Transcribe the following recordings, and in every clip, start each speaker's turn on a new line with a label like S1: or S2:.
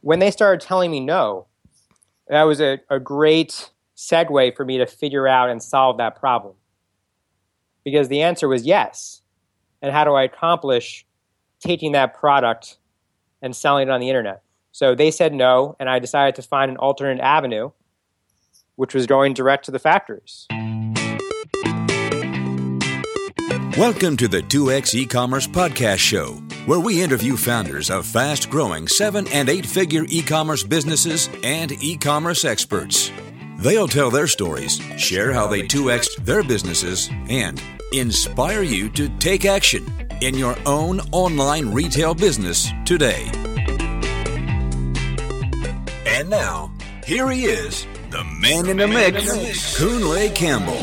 S1: when they started telling me no, that was a, a great segue for me to figure out and solve that problem. Because the answer was yes. And how do I accomplish taking that product and selling it on the internet? So they said no, and I decided to find an alternate avenue, which was going direct to the factories.
S2: Welcome to the 2X e-commerce podcast show, where we interview founders of fast-growing 7 and 8-figure e-commerce businesses and e-commerce experts. They'll tell their stories, share how they 2X'd their businesses, and inspire you to take action in your own online retail business today. And now, here he is, the man in the mix, Kunle Campbell.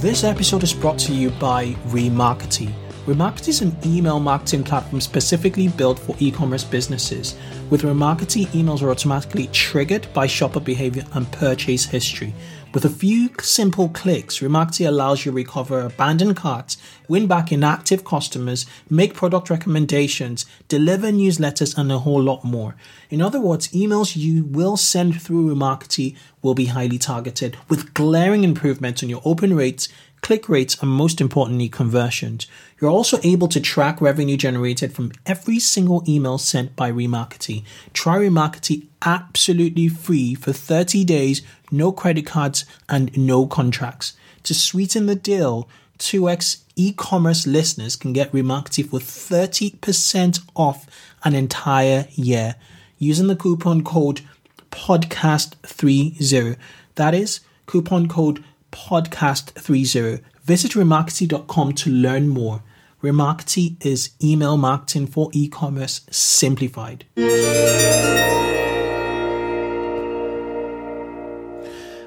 S3: This episode is brought to you by Remarkety. Remarkety is an email marketing platform specifically built for e commerce businesses. With Remarkety, emails are automatically triggered by shopper behavior and purchase history. With a few simple clicks, Remarkety allows you to recover abandoned carts, win back inactive customers, make product recommendations, deliver newsletters, and a whole lot more. In other words, emails you will send through Remarkety will be highly targeted with glaring improvements on your open rates, click rates, and most importantly, conversions. You're also able to track revenue generated from every single email sent by Remarkety. Try Remarkety absolutely free for 30 days, no credit cards, and no contracts. To sweeten the deal, 2x e-commerce listeners can get Remarkety for 30% off an entire year using the coupon code podcast30. That is coupon code podcast30. Visit remarkety.com to learn more. Remarkety is email marketing for e-commerce simplified.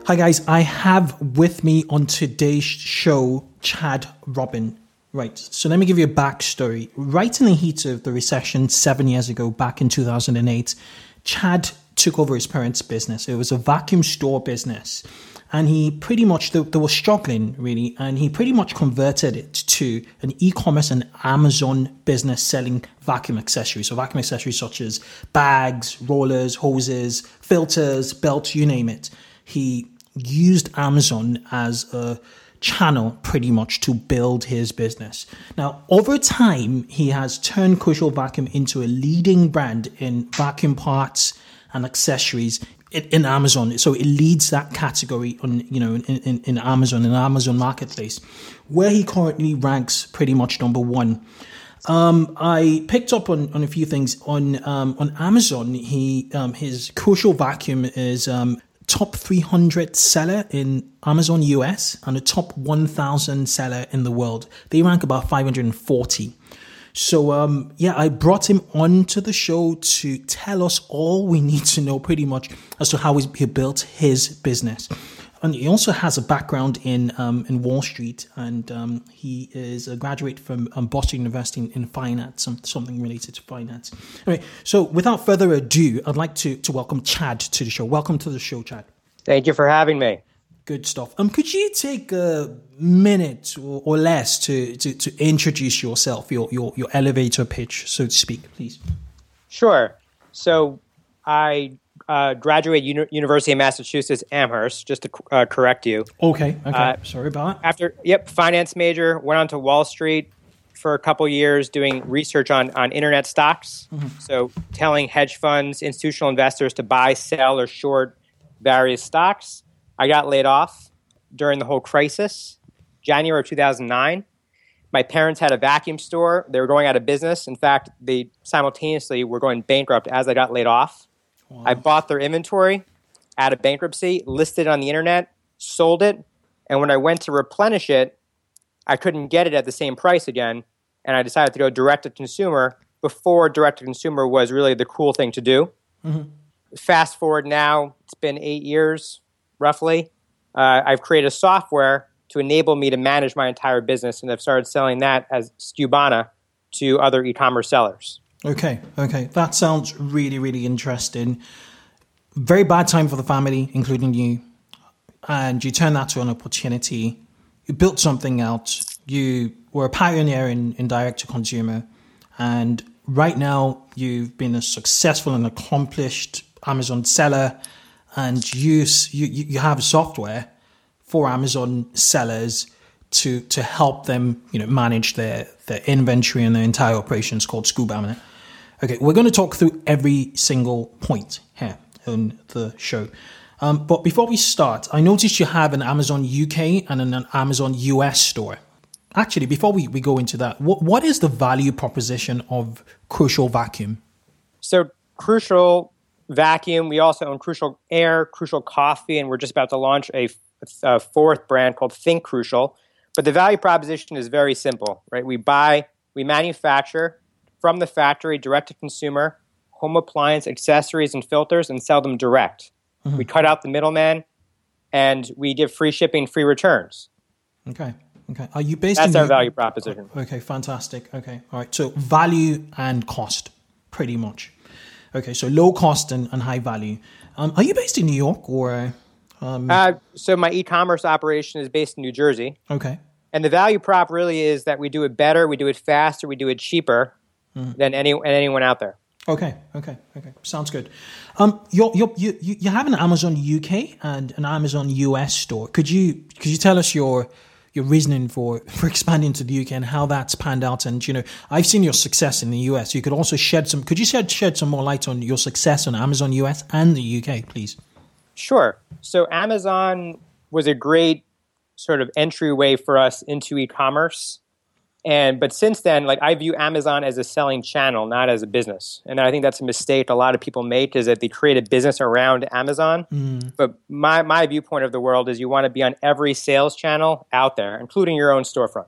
S3: Hi guys, I have with me on today's show Chad Rubin. Right, so let me give you a backstory. Right in the heat of the recession seven years ago, back in 2008, Chad took over his parents' business. It was a vacuum store business and he pretty much they, they, were struggling really and he pretty much converted it to an e-commerce and amazon business selling vacuum accessories so vacuum accessories such as bags rollers hoses filters belts you name it he used amazon as a channel pretty much to build his business. Now, over time, he has turned Crucial Vacuum into a leading brand in vacuum parts and accessories in Amazon. So it leads that category on, you know, in, in, in Amazon, in Amazon marketplace, where he currently ranks pretty much number one. Um, I picked up on, on a few things on um, on Amazon. He um, his crucial vacuum is um, top 300 seller in Amazon US and a top 1,000 seller in the world. They rank about 540. So um, yeah, I brought him onto the show to tell us all we need to know pretty much as to how he built his business. And he also has a background in um, in Wall Street, and um, he is a graduate from um, Boston University in, in finance, some, something related to finance. Anyway, so without further ado, I'd like to to welcome Chad to the show. Welcome to the show, Chad.
S1: Thank you for having me.
S3: Good stuff. Um, could you take a minute or, or less to, to, to introduce yourself, your, your, your elevator pitch, so to speak, please?
S1: Sure. So I uh, graduated Uni- University of Massachusetts Amherst. Just to uh, correct you.
S3: Okay. Okay. Uh, Sorry about
S1: that. After yep, finance major. Went on to Wall Street for a couple years doing research on on internet stocks. Mm-hmm. So telling hedge funds, institutional investors to buy, sell, or short various stocks. I got laid off during the whole crisis, January of 2009. My parents had a vacuum store. They were going out of business. In fact, they simultaneously were going bankrupt as I got laid off. Wow. I bought their inventory out of bankruptcy, listed it on the internet, sold it, and when I went to replenish it, I couldn't get it at the same price again, and I decided to go direct to consumer before direct to consumer was really the cool thing to do. Mm-hmm. Fast forward now, it's been eight years roughly. Uh, I've created a software to enable me to manage my entire business, and I've started selling that as Skubana to other e-commerce sellers.
S3: Okay, okay, that sounds really, really interesting. Very bad time for the family, including you, and you turn that to an opportunity. You built something out. You were a pioneer in, in direct to consumer, and right now you've been a successful and accomplished Amazon seller, and you you you have software for Amazon sellers to to help them you know manage their their inventory and their entire operations called Skubana. Minute. Okay, we're going to talk through every single point here in the show. Um, but before we start, I noticed you have an Amazon UK and an Amazon US store. Actually, before we, we go into that, what, what is the value proposition of Crucial Vacuum?
S1: So, Crucial Vacuum, we also own Crucial Air, Crucial Coffee, and we're just about to launch a, a fourth brand called Think Crucial. But the value proposition is very simple, right? We buy, we manufacture from the factory direct to consumer home appliance accessories and filters and sell them direct. Mm-hmm. We cut out the middleman and we give free shipping, free returns.
S3: Okay. Okay. Are you based
S1: That's
S3: in
S1: our New- value proposition.
S3: Okay, fantastic. Okay. All right. So value and cost, pretty much. Okay, so low cost and, and high value. Um, are you based in New York or?
S1: Um... Uh, so my e-commerce operation is based in New Jersey.
S3: Okay.
S1: And the value prop really is that we do it better, we do it faster, we do it cheaper mm. than any anyone out there.
S3: Okay, okay, okay. Sounds good. Um, you're, you're, you you have an Amazon UK and an Amazon US store. Could you could you tell us your your reasoning for for expanding to the UK and how that's panned out? And you know, I've seen your success in the US. You could also shed some. Could you shed shed some more light on your success on Amazon US and the UK, please?
S1: Sure. So Amazon was a great sort of entryway for us into e-commerce and but since then, like I view Amazon as a selling channel, not as a business. And I think that's a mistake a lot of people make is that they create a business around Amazon. Mm. But my my viewpoint of the world is you want to be on every sales channel out there, including your own storefront.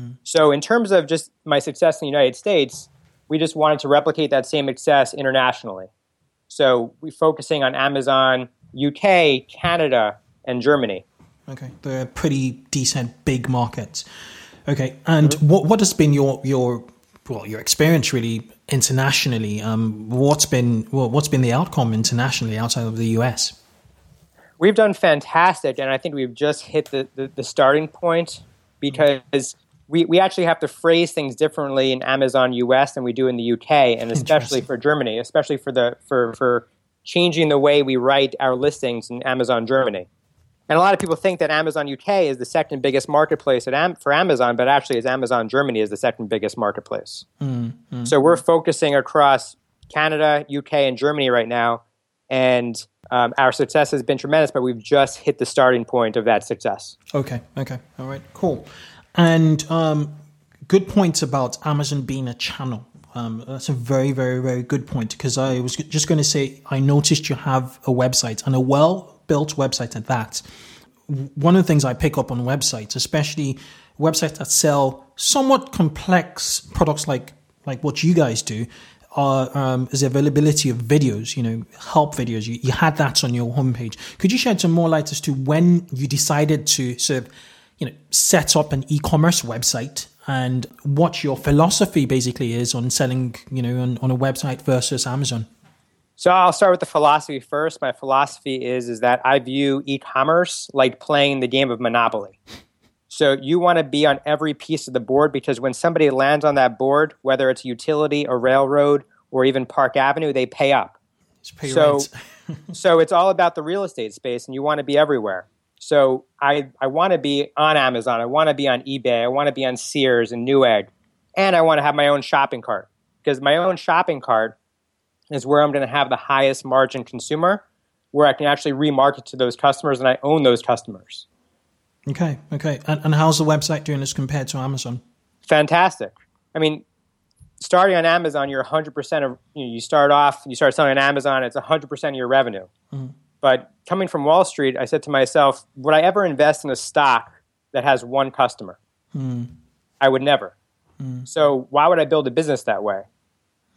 S1: Mm. So in terms of just my success in the United States, we just wanted to replicate that same success internationally. So we're focusing on Amazon UK, Canada, and Germany.
S3: Okay, they're pretty decent big markets. Okay, and mm-hmm. what what has been your your well your experience really internationally? Um, what's been well, what's been the outcome internationally outside of the US?
S1: We've done fantastic, and I think we've just hit the, the, the starting point because we, we actually have to phrase things differently in Amazon US than we do in the UK, and especially for Germany, especially for the for for changing the way we write our listings in Amazon Germany. And a lot of people think that Amazon UK is the second biggest marketplace Am- for Amazon, but actually, is Amazon Germany is the second biggest marketplace. Mm-hmm. So we're focusing across Canada, UK, and Germany right now, and um, our success has been tremendous. But we've just hit the starting point of that success.
S3: Okay. Okay. All right. Cool. And um, good points about Amazon being a channel. Um, that's a very, very, very good point because I was just going to say I noticed you have a website and a well built website at that. One of the things I pick up on websites, especially websites that sell somewhat complex products like like what you guys do, are, um, is the availability of videos, you know, help videos. You, you had that on your homepage. Could you shed some more light as to when you decided to sort of, you know, set up an e-commerce website and what your philosophy basically is on selling, you know, on, on a website versus Amazon?
S1: So I'll start with the philosophy first. My philosophy is is that I view e-commerce like playing the game of Monopoly. So you want to be on every piece of the board because when somebody lands on that board, whether it's utility, or railroad, or even Park Avenue, they pay up.
S3: Pay so,
S1: so it's all about the real estate space, and you want to be everywhere. So I, I want to be on Amazon. I want to be on eBay. I want to be on Sears and Newegg, and I want to have my own shopping cart because my own shopping cart is where I'm going to have the highest margin consumer, where I can actually remarket to those customers and I own those customers.
S3: Okay, okay. And, and how's the website doing as compared to Amazon?
S1: Fantastic. I mean, starting on Amazon, you're 100% of, you, know, you start off, you start selling on Amazon, it's 100% of your revenue. Mm-hmm. But coming from Wall Street, I said to myself, would I ever invest in a stock that has one customer? Mm. I would never. Mm. So why would I build a business that way?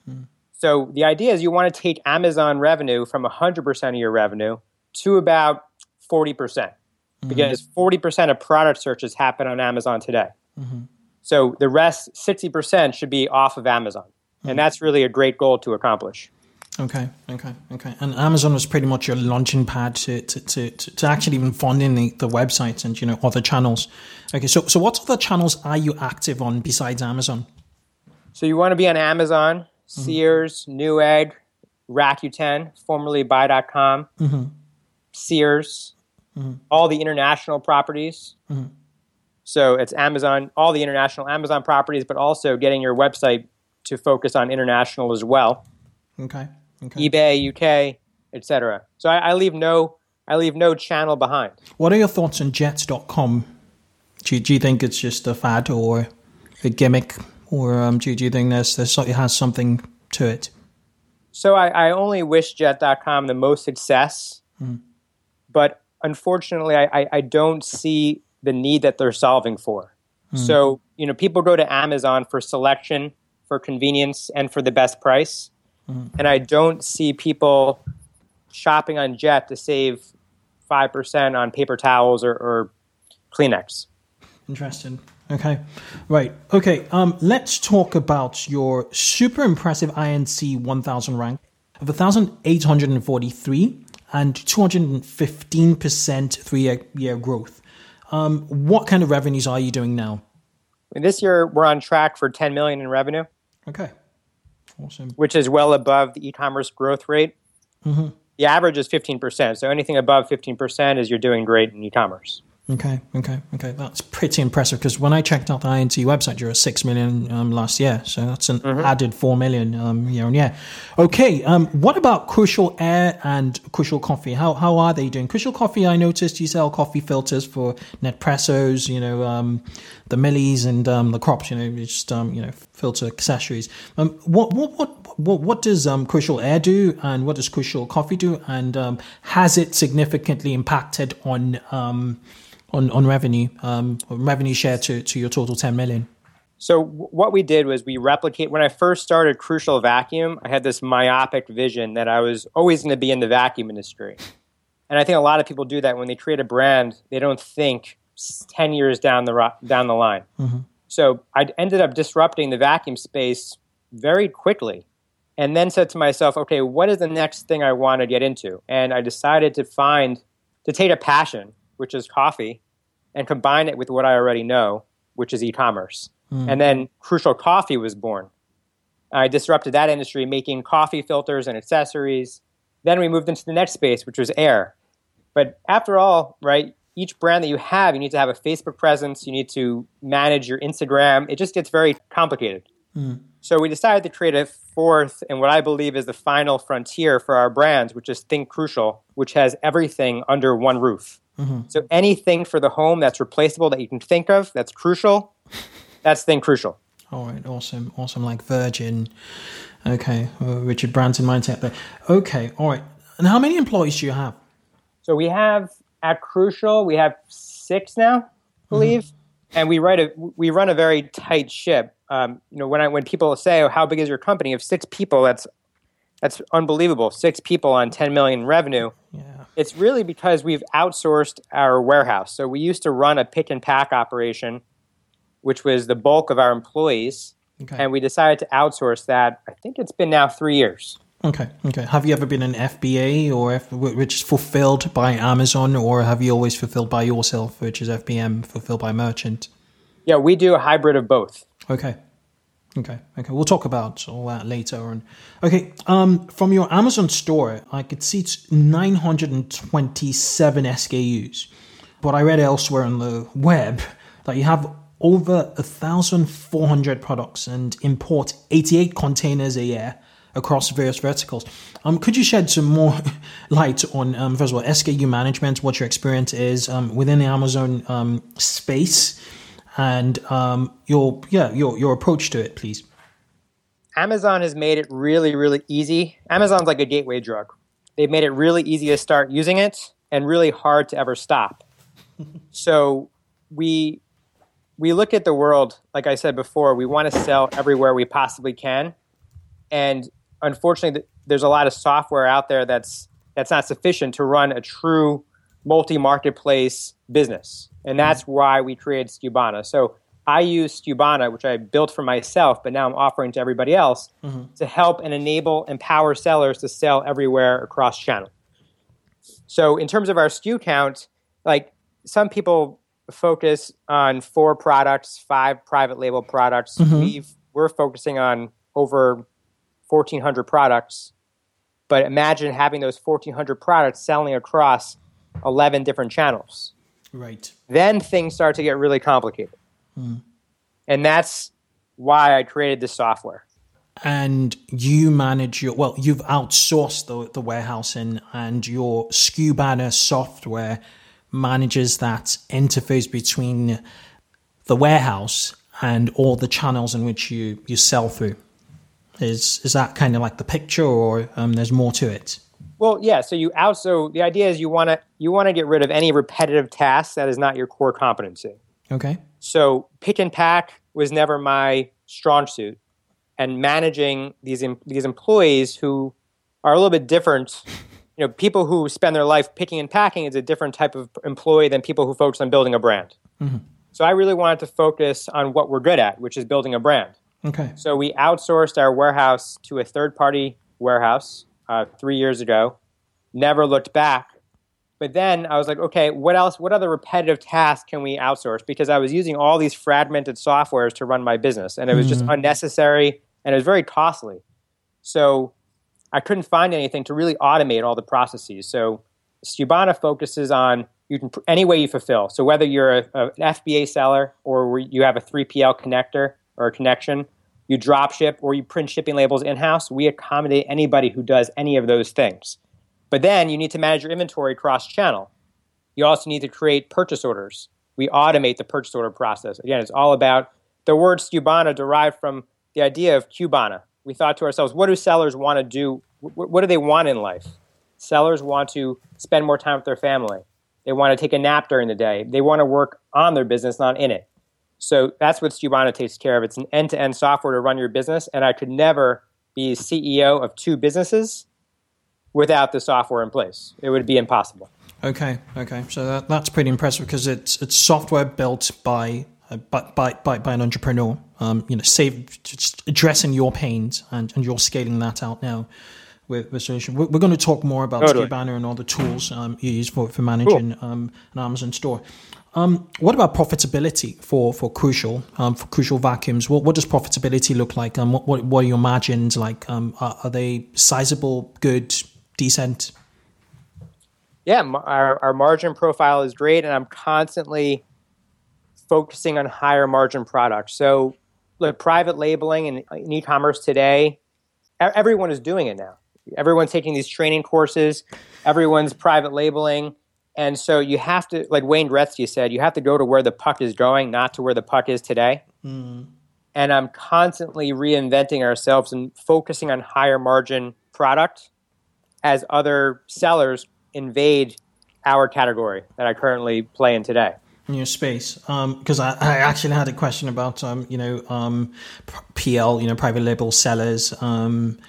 S1: Mm. So the idea is you want to take Amazon revenue from 100% of your revenue to about 40%, mm-hmm. because 40% of product searches happen on Amazon today. Mm-hmm. So the rest, 60%, should be off of Amazon. And that's really a great goal to accomplish.
S3: Okay, okay, okay. And Amazon was pretty much your launching pad to, to, to, to actually even funding the, the website and, you know, other channels. Okay, so, so what other channels are you active on besides Amazon?
S1: So you want to be on Amazon mm-hmm. Sears, Newegg, Rakuten, formerly Buy.com, mm-hmm. Sears, mm-hmm. all the international properties. So it's Amazon, all the international Amazon properties, but also getting your website to focus on international as well.
S3: Okay. Okay.
S1: eBay, UK, etc. So I, I leave no I leave no channel behind.
S3: What are your thoughts on Jets.com? Do you, do you think it's just a fad or a gimmick, or um, do, you, do you think there's, there's it has something to it?
S1: So I, I only wish Jet.com the most success, but unfortunately, I, I, I don't see the need that they're solving for. So you know, people go to Amazon for selection, for convenience, and for the best price, and I don't see people shopping on Jet to save five percent on paper towels or, or Kleenex.
S3: Interesting. Okay. Right. Okay. Um, let's talk about your super impressive INC 1000 rank of 1,843 and 215% three year, year growth. Um, what kind of revenues are you doing now?
S1: This year, we're on track for 10 million in revenue,
S3: Okay. Awesome.
S1: which is well above the e-commerce growth rate. The average is 15%. So anything above 15% is you're doing great in e-commerce.
S3: Okay, okay, okay. That's pretty impressive because when I checked out the INT website, you're at six million um, last year, so that's an added four million um, year on year. Okay, um, what about Crucial Air and Crucial Coffee? How how are they doing? Crucial Coffee, I noticed you sell coffee filters for Nespressos, you know, um, the Millies and um, the Krups, you know, just um, you know, filter accessories. Um, what what what what what does um, Crucial Air do, and what does Crucial Coffee do, and um, has it significantly impacted on um, on on revenue, um, revenue share to to your total ten million?
S1: So what we did was we replicate. When I first started Crucial Vacuum, I had this myopic vision that I was always going to be in the vacuum industry, and I think a lot of people do that when they create a brand. They don't think ten years down the ro- down the line. So I ended up disrupting the vacuum space very quickly, and then said to myself, "Okay, what is the next thing I want to get into?" And I decided to find to take a passion, which is coffee, and combine it with what I already know, which is e-commerce. Hmm. And then Crucial Coffee was born. I disrupted that industry, making coffee filters and accessories. Then we moved into the next space, which was air. But after all, right, each brand that you have, you need to have a Facebook presence, you need to manage your Instagram. It just gets very complicated. Hmm. So we decided to create a fourth and what I believe is the final frontier for our brands, which is Think Crucial, which has everything under one roof. Mm-hmm. So anything for the home that's replaceable that you can think of that's crucial, that's Think Crucial.
S3: All right, awesome, awesome. Like Virgin, okay, Richard Branson mindset there. Okay, all right. And how many employees do you have?
S1: So we have at Crucial, we have six now, I believe, and we write a we run a very tight ship. Um, you know, when I when people say, "Oh, how big is your company?" Have six people. That's that's unbelievable. Six people on ten million revenue.
S3: Yeah.
S1: It's really because we've outsourced our warehouse. So we used to run a pick and pack operation, which was the bulk of our employees,
S3: Okay.
S1: and we decided to outsource that. I think it's been now three years.
S3: Okay. Okay. Have you ever been an FBA or F, which is fulfilled by Amazon, or have you always fulfilled by yourself, which is FBM fulfilled by merchant?
S1: Yeah, we do a hybrid of both.
S3: Okay. Okay. Okay. We'll talk about all that later on. Okay. Um, from your Amazon store, I could see it's 927 SKUs, but I read elsewhere on the web that you have over 1,400 products and import 88 containers a year across various verticals. Um, could you shed some more light on, um, first of all, SKU management, what your experience is um, within the Amazon um, space? and um, your yeah your your approach to it, please.
S1: Amazon has made it really, really easy. Amazon's like a gateway drug. They've made it really easy to start using it and really hard to ever stop. so we we look at the world, like I said before, we want to sell everywhere we possibly can. And unfortunately, there's a lot of software out there that's that's not sufficient to run a true multi-marketplace business. And mm-hmm. that's why we created Skubana. So I use Skubana, which I built for myself, but now I'm offering to everybody else mm-hmm. to help and enable, empower sellers to sell everywhere across channel. So in terms of our SKU count, like some people focus on four products, five private label products. Mm-hmm. We've, we're focusing on over 1,400 products. But imagine having those 1,400 products selling across 11 different channels.
S3: Right.
S1: Then things start to get really complicated. Mm. And that's why I created this software.
S3: And you manage your, well, you've outsourced the, the warehousing and your Skubana software manages that interface between the warehouse and all the channels in which you, you sell through. Is is that kind of like the picture, or um, there's more to it?
S1: Well, yeah. So you also the idea is you want to you want to get rid of any repetitive tasks that is not your core competency.
S3: Okay.
S1: So pick and pack was never my strong suit, and managing these these employees who are a little bit different. You know, people who spend their life picking and packing is a different type of employee than people who focus on building a brand. Mm-hmm. So I really wanted to focus on what we're good at, which is building a brand.
S3: Okay.
S1: So we outsourced our warehouse to a third party warehouse uh, three years ago. Never looked back. But then I was like, okay, what else? What other repetitive tasks can we outsource? Because I was using all these fragmented softwares to run my business, and it was mm-hmm. just unnecessary and it was very costly. So I couldn't find anything to really automate all the processes. So Skubana focuses on you can any way you fulfill. So whether you're a, a, an FBA seller or you have a 3PL connector, or a connection, you drop ship or you print shipping labels in house, we accommodate anybody who does any of those things. But then you need to manage your inventory cross channel. You also need to create purchase orders. We automate the purchase order process. Again, it's all about the word Skubana derived from the idea of Cubana. We thought to ourselves, what do sellers want to do? What do they want in life? Sellers want to spend more time with their family. They want to take a nap during the day. They want to work on their business, not in it. So that's what Skubana takes care of. It's an end to end software to run your business. And I could never be CEO of two businesses without the software in place. It would be impossible.
S3: Okay, okay. So that, that's pretty impressive because it's it's software built by uh, by, by, by an entrepreneur. Um, you know, save just addressing your pains and, and you're scaling that out now with, with solution. We're, we're going to talk more about totally. Skubana and all the tools um, you use for for managing cool. um, an Amazon store. Um, what about profitability for for Crucial um, for Crucial vacuums? What, what does profitability look like? Um, what, what, are your margins like? Um, are, are, they sizable, good, decent?
S1: Yeah, our, our margin profile is great, and I'm constantly focusing on higher margin products. So, look, private labeling in, in e-commerce today, everyone is doing it now. Everyone's taking these training courses. Everyone's private labeling and so you have to, like Wayne Gretzky said, you have to go to where the puck is going, not to where the puck is today. Mm. And I'm constantly reinventing ourselves and focusing on higher margin product as other sellers invade our category that I currently play in today.
S3: In your space, because um, I, I, actually had a question about, um, you know, um, PL, you know, private label sellers. Um,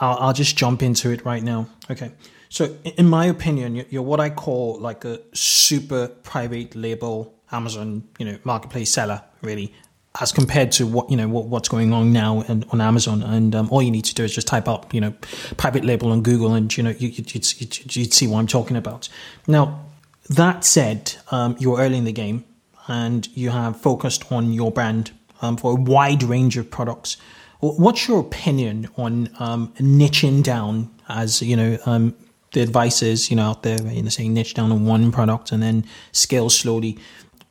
S3: I'll, I'll just jump into it right now. Okay. So, in my opinion, you're what I call like a super private label Amazon, you know, marketplace seller, really, as compared to what you know what, what's going on now in, on Amazon. And um, all you need to do is just type up, you know, private label on Google, and you know, you, would you'd, you'd see what I'm talking about. Now, that said, um, you're early in the game, and you have focused on your brand um, for a wide range of products. What's your opinion on um, niching down as you know um, the advice is, you know, out there, you know, saying niche down on one product and then scale slowly.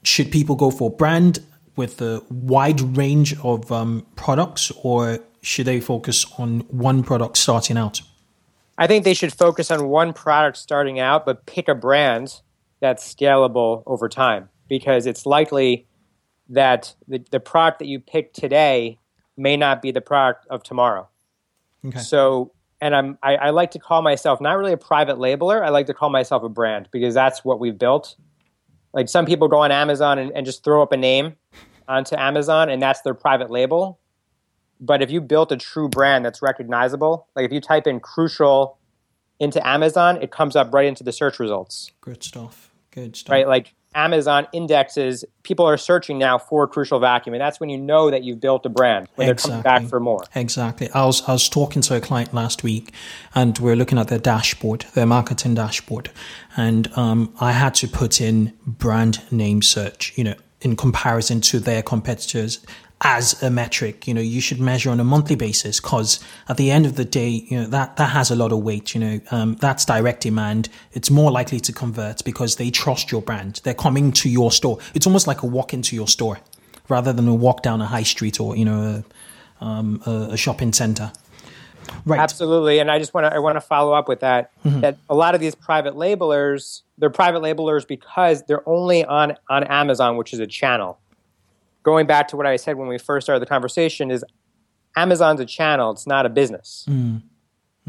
S3: Should people go for brand with a wide range of um, products, or should they focus on one product starting out?
S1: I think they should focus on one product starting out, but pick a brand that's scalable over time because it's likely that the, the product that you pick today may not be the product of tomorrow. Okay. So and I'm I, I, like to call myself not really a private labeler. I like to call myself a brand because that's what we've built. Like some people go on Amazon and, and just throw up a name onto Amazon and that's their private label. But if you built a true brand that's recognizable, like if you type in crucial into Amazon, it comes up right into the search results.
S3: Good stuff. Good stuff.
S1: Right? Like Amazon indexes, people are searching now for Crucial Vacuum, and that's when you know that you've built a brand when exactly. they're coming back for more.
S3: Exactly. I was I was talking to a client last week, and we are looking at their dashboard, their marketing dashboard, and um, I had to put in brand name search, you know, in comparison to their competitors. As a metric. You know, you should measure on a monthly basis because at the end of the day, you know, that, that has a lot of weight. You know, um, that's direct demand. It's more likely to convert because they trust your brand. They're coming to your store. It's almost like a walk into your store rather than a walk down a high street or, you know, a, um, a, shopping center.
S1: Right. Absolutely. And I just want to I want to follow up with that. Mm-hmm. That a lot of these private labelers, they're private labelers because they're only on on Amazon, which is a channel. Going back to what I said when we first started the conversation is Amazon's a channel, it's not a business. Mm.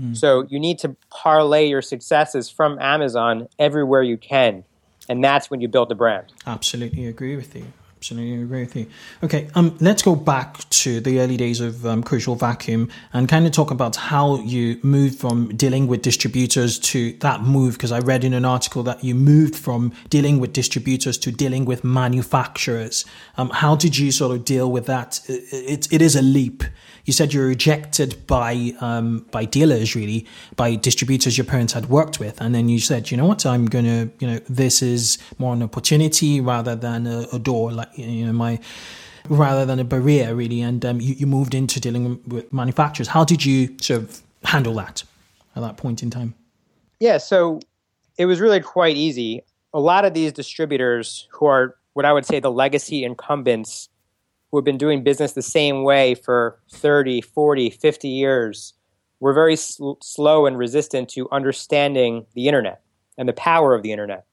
S1: Mm. So you need to parlay your successes from Amazon everywhere you can. And that's when you build the brand.
S3: Absolutely agree with you absolutely agree with you. Okay, um, let's go back to the early days of um, Crucial Vacuum and kind of talk about how you moved from dealing with distributors to that move. Because I read in an article that you moved from dealing with distributors to dealing with manufacturers. Um, how did you sort of deal with that? It, it, it is a leap you said you were rejected by um, by dealers, really, by distributors your parents had worked with, and then you said, you know what, I'm gonna, you know, this is more an opportunity rather than a, a door, like you know, my rather than a barrier, really, and um, you, you moved into dealing with manufacturers. How did you sort of handle that at that point in time?
S1: Yeah, so it was really quite easy. A lot of these distributors who are what I would say the legacy incumbents who have been doing business the same way for 30, 40, 50 years were very sl- slow and resistant to understanding the internet and the power of the internet.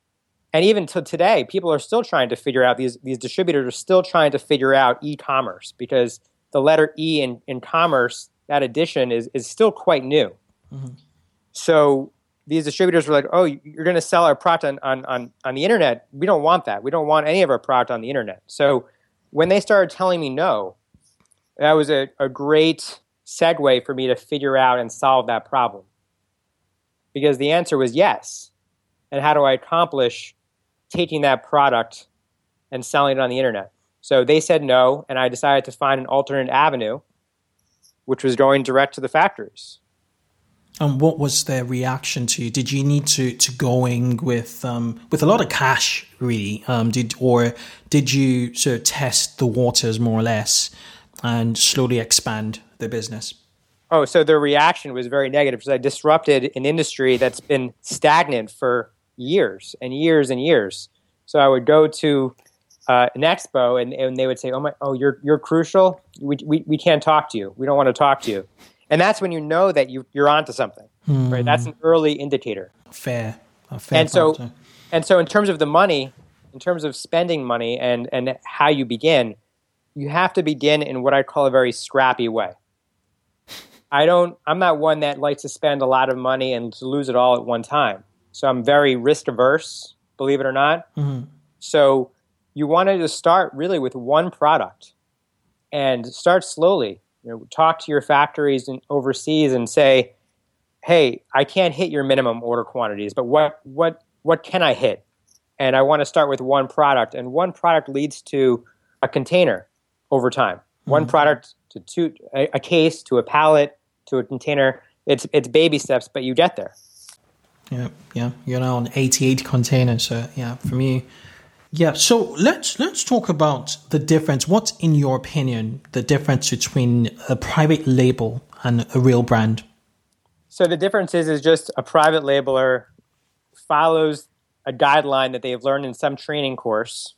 S1: And even to today, people are still trying to figure out these these distributors are still trying to figure out e-commerce because the letter E in, in commerce, that addition is is still quite new. Mm-hmm. So these distributors were like, "Oh, you're going to sell our product on, on, on, on the internet? We don't want that. We don't want any of our product on the internet." So when they started telling me no, that was a, a great segue for me to figure out and solve that problem. Because the answer was yes. And how do I accomplish taking that product and selling it on the internet? So they said no, and I decided to find an alternate avenue, which was going direct to the factories.
S3: And what was their reaction to you? Did you need to, to going with um, with a lot of cash, really? Um, did or did you sort of test the waters more or less and slowly expand the business?
S1: Oh, so their reaction was very negative because I disrupted an industry that's been stagnant for years and years and years. So I would go to uh, an expo and, and they would say, "Oh my, oh you're you're crucial. We, we we can't talk to you. We don't want to talk to you." And that's when you know that you you're onto something, mm. right? That's an early indicator.
S3: Fair, fair
S1: and so, and so in terms of the money, in terms of spending money and and how you begin, you have to begin in what I call a very scrappy way. I don't. I'm not one that likes to spend a lot of money and to lose it all at one time. So I'm very risk averse, believe it or not. Mm-hmm. So you wanted to start really with one product and start slowly you know, talk to your factories and overseas and say, "Hey, I can't hit your minimum order quantities, but what what what can I hit?" And I want to start with one product, and one product leads to a container over time. Mm-hmm. One product to two, a, a case to a pallet to a container. It's it's baby steps, but you get there.
S3: Yeah, yeah. You're now on 88 containers. So yeah, for me, yeah, so let's let's talk about the difference. What's in your opinion the difference between a private label and a real brand?
S1: So the difference is is just a private labeler follows a guideline that they've learned in some training course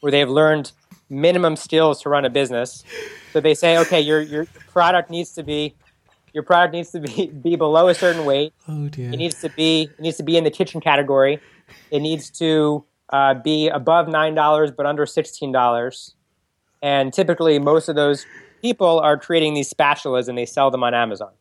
S1: where they've learned minimum skills to run a business. So they say, okay, your your product needs to be your product needs to be, be below a certain weight.
S3: Oh dear.
S1: It needs to be it needs to be in the kitchen category. It needs to uh, be above nine dollars but under sixteen dollars. And typically, most of those people are creating these spatulas and they sell them on Amazon.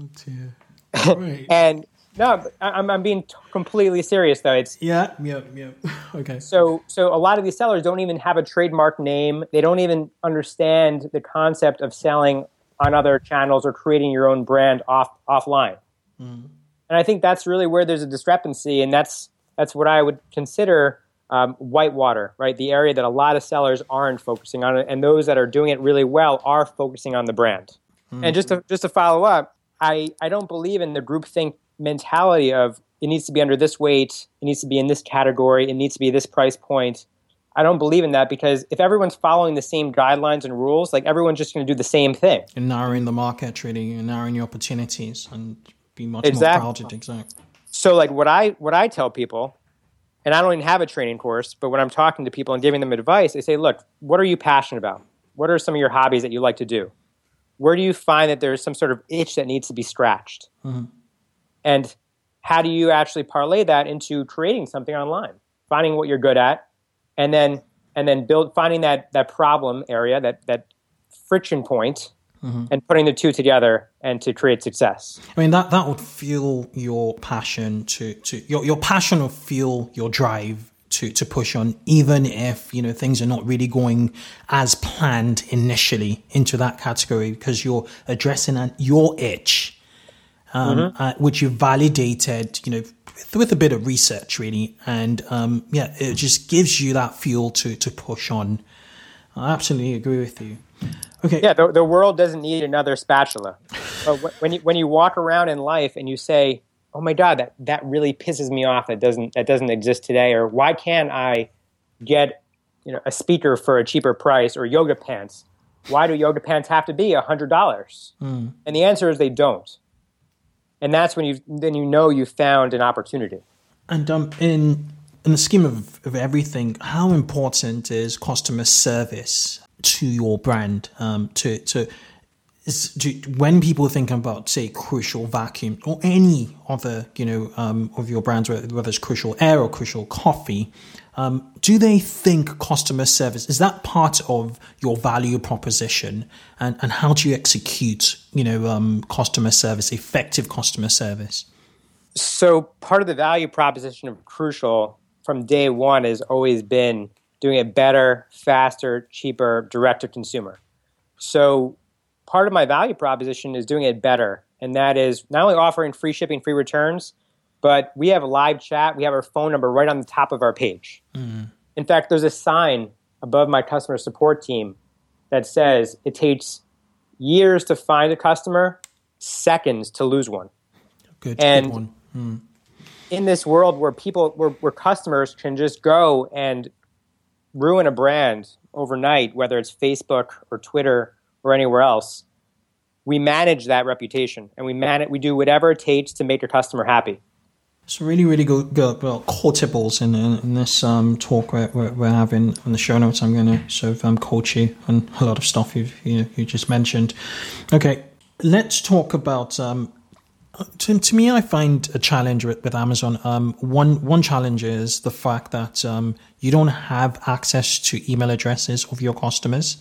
S3: Oh dear.
S1: Right. and no, I'm, I'm being t- completely serious though. It's
S3: yeah, yeah, yeah. Okay.
S1: So, so a lot of these sellers don't even have a trademark name. They don't even understand the concept of selling on other channels or creating your own brand off offline. Mm. And I think that's really where there's a discrepancy, and that's that's what I would consider um, whitewater, right? The area that a lot of sellers aren't focusing on, and those that are doing it really well are focusing on the brand. Mm-hmm. And just to just to follow up, I I don't believe in the groupthink mentality of it needs to be under this weight, it needs to be in this category, it needs to be this price point. I don't believe in that because if everyone's following the same guidelines and rules, like everyone's just going to do the same thing.
S3: And narrowing the market, really, and narrowing your opportunities, and be much exactly. more crowded. Exactly.
S1: So, like what I what I tell people, and I don't even have a training course, but when I'm talking to people and giving them advice, I say, look, what are you passionate about? What are some of your hobbies that you like to do? Where do you find that there's some sort of itch that needs to be scratched? Mm-hmm. And how do you actually parlay that into creating something online? Finding what you're good at, and then and then build finding that that problem area, that that friction point, mm-hmm. and putting the two together and to create success.
S3: I mean that that would fuel your passion to to your your passion will fuel your drive to to push on, even if you know things are not really going as planned initially into that category, because you're addressing an, your itch um, mm-hmm. uh, which you validated, you know, with, with, a bit of research, really, and um, yeah, it just gives you that fuel to to push on. I absolutely agree with you. Okay.
S1: Yeah, the, the world doesn't need another spatula. but when you when you walk around in life and you say, "Oh my God, that that really pisses me off. That doesn't that doesn't exist today," or "Why can't I get you know a speaker for a cheaper price or yoga pants?" Why do yoga pants have to be a hundred dollars? Mm. And the answer is they don't and that's when you then you know you found an opportunity.
S3: And um, in in the scheme of, of everything, how important is customer service to your brand? Um, to to when people think about say crucial vacuum or any other you know um, of your brands whether it's crucial air or crucial coffee um, do they think customer service is that part of your value proposition, and, and how do you execute, you know, um, customer service, effective customer service?
S1: So part of the value proposition of Crucial from day one has always been doing it better, faster, cheaper, direct to consumer. So part of my value proposition is doing it better, and that is not only offering free shipping, free returns but we have a live chat. We have our phone number right on the top of our page. Mm. In fact, there's a sign above my customer support team that says it takes years to find a customer, seconds to lose one.
S3: Good, and good one. Mm.
S1: in this world where people, where, where customers can just go and ruin a brand overnight, whether it's Facebook or Twitter or anywhere else, we manage that reputation and we man- we do whatever it takes to make your customer happy.
S3: Some really, really good, good well, quotables in, in, in this um, talk we're, we're, we're, having in the show notes. I'm going to sort of um, coach you on a lot of stuff you've, you, you just mentioned. Okay, let's talk about. Um, to, to me, I find a challenge with, with Amazon. Um, one one challenge is the fact that um, you don't have access to email addresses of your customers.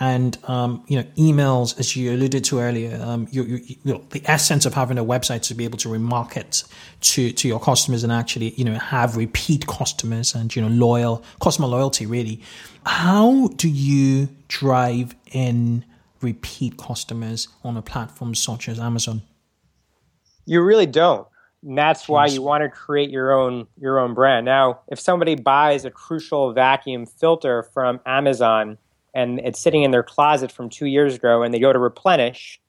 S3: And um, you know emails as you alluded to earlier um, you, you, you know, the essence of having a website to be able to remarket to to your customers and actually you know have repeat customers and you know loyal customer loyalty really. How do you drive in repeat customers on a platform such as amazon
S1: you really don't and that's why you want to create your own your own brand now if somebody buys a crucial vacuum filter from amazon and it's sitting in their closet from two years ago and they go to replenish,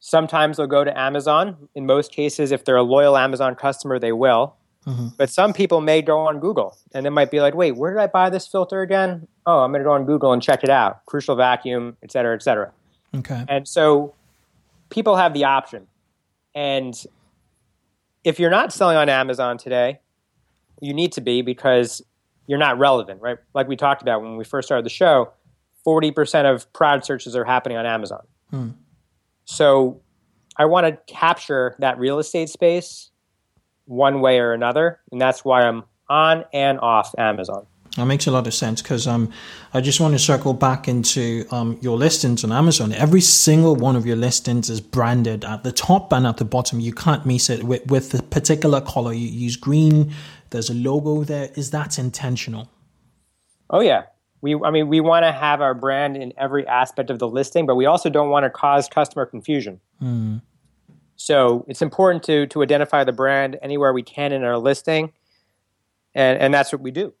S1: sometimes they'll go to Amazon. In most cases, if they're a loyal Amazon customer, they will. Mm-hmm. But some people may go on Google and they might be like, wait, where did I buy this filter again? Oh, I'm going to go on Google and check it out. Crucial vacuum, et cetera, et cetera.
S3: Okay.
S1: And so people have the option. And if you're not selling on Amazon today, you need to be because you're not relevant, right? Like we talked about when we first started the show, 40% of product searches are happening on Amazon. Hmm. So I want to capture that real estate space one way or another. And that's why I'm on and off Amazon.
S3: That makes a lot of sense because um, I just want to circle back into um, your listings on Amazon. Every single one of your listings is branded at the top and at the bottom. You can't miss it with, with the particular color. You use green, there's a logo there. Is that intentional?
S1: Oh, yeah we i mean we want to have our brand in every aspect of the listing but we also don't want to cause customer confusion mm. so it's important to to identify the brand anywhere we can in our listing and and that's what we do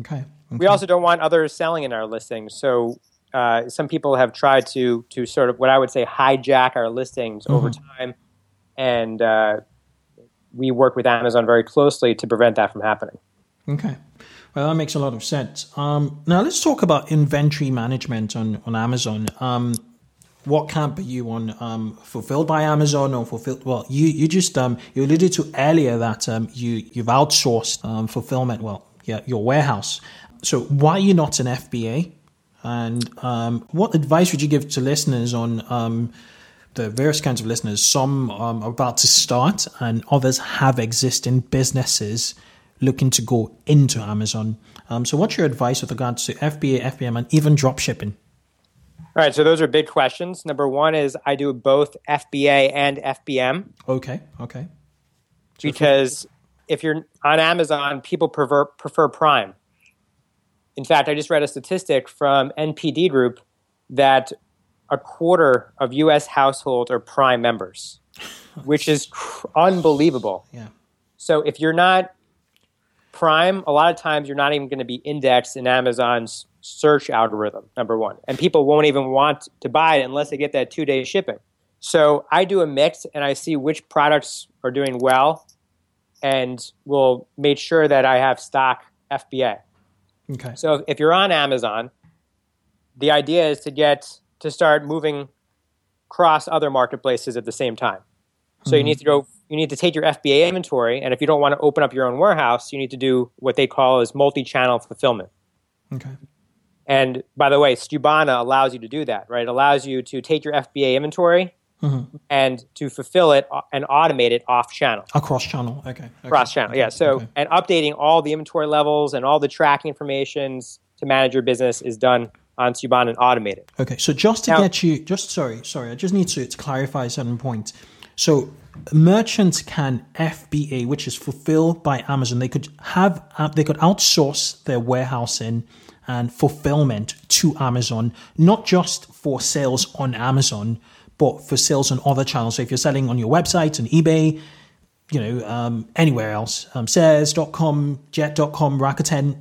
S3: okay, okay.
S1: we also don't want others selling in our listings. so uh, some people have tried to to sort of what i would say hijack our listings mm-hmm. over time and uh, we work with amazon very closely to prevent that from happening
S3: okay Well, that makes a lot of sense. Um, now let's talk about inventory management on on Amazon. Um, what camp are you on? Um, fulfilled by Amazon or fulfilled? Well, you you just um, you alluded to earlier that um, you you've outsourced um, fulfillment. Well, yeah, your warehouse. So why are you not an FBA? And um, what advice would you give to listeners on um, the various kinds of listeners? Some um, are about to start, and others have existing businesses looking to go into Amazon. Um, so, what's your advice with regards to FBA, FBM, and even drop shipping?
S1: All right, so those are big questions. Number one is I do both FBA and FBM.
S3: Okay, okay.
S1: So because if you're on Amazon, people prefer, prefer Prime. In fact, I just read a statistic from NPD Group that a quarter of U.S. households are Prime members, which is cr- unbelievable.
S3: Yeah.
S1: So if you're not Prime, a lot of times you're not even going to be indexed in Amazon's search algorithm, number one. And people won't even want to buy it unless they get that two day shipping. So I do a mix and I see which products are doing well and will make sure that I have stock FBA.
S3: Okay.
S1: So if you're on Amazon, the idea is to get to start moving across other marketplaces at the same time. So you hmm. need to go you need to take your FBA inventory and if you don't want to open up your own warehouse, you need to do what they call is multi-channel fulfillment.
S3: Okay.
S1: And by the way, Skubana allows you to do that, right? It allows you to take your FBA inventory and to fulfill it uh, and automate it off channel.
S3: Across channel. Okay. okay.
S1: Cross channel, yeah. So,
S3: okay.
S1: and updating all the inventory levels and all the tracking informations to manage your business is done on Skubana and automated.
S3: Okay, so just to
S1: Now-
S3: get you, just sorry, sorry, I just need to, to clarify a certain point. So merchants can FBA, which is fulfilled by Amazon. They could have, uh, they could outsource their warehousing and fulfillment to Amazon, not just for sales on Amazon, but for sales on other channels. So if you're selling on your website and eBay, you know, um, anywhere else, um, Sears.com, Jet.com, Rakuten,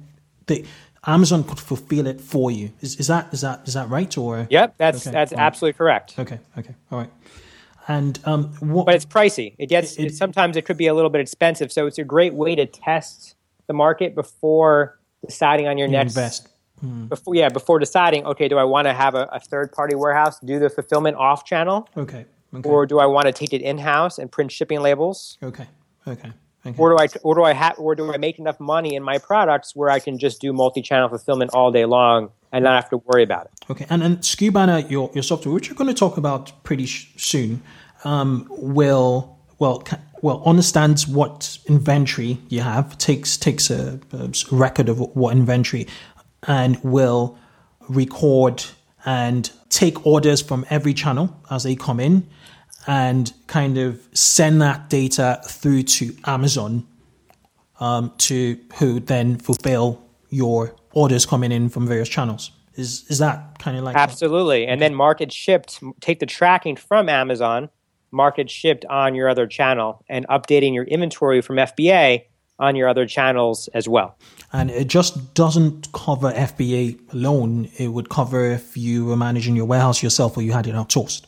S3: they, Amazon could fulfill it for you. Is, is that is that is that right or?
S1: Yep, that's
S3: Okay,
S1: that's
S3: all right.
S1: absolutely correct.
S3: Okay. Okay. All right. And um, what?
S1: But it's pricey. It gets
S3: It-
S1: it, sometimes it could be a little bit expensive. So it's a great way to test the market before deciding on your next
S3: invest.
S1: Before yeah before deciding okay do I want to have a, a third party warehouse do the fulfillment off channel
S3: Okay. Okay.
S1: or do I want to take it in house and print shipping labels
S3: okay. Okay. Okay.
S1: or do I or do I have or do I make enough money in my products where I can just do multi-channel fulfillment all day long and not have to worry about it
S3: Okay, and and Skubana, your your software, which you're going to talk about pretty sh- soon, um, will well ca- well understands what inventory you have, takes takes a, a record of what inventory, and will record and take orders from every channel as they come in, and kind of send that data through to Amazon um, to who then fulfill your orders coming in from various channels. Is is that kind of like
S1: absolutely and then market shipped take the tracking from Amazon market shipped on your other channel and updating your inventory from FBA on your other channels as well
S3: and it just doesn't cover FBA alone. It would cover if you were managing your warehouse yourself or you had it outsourced.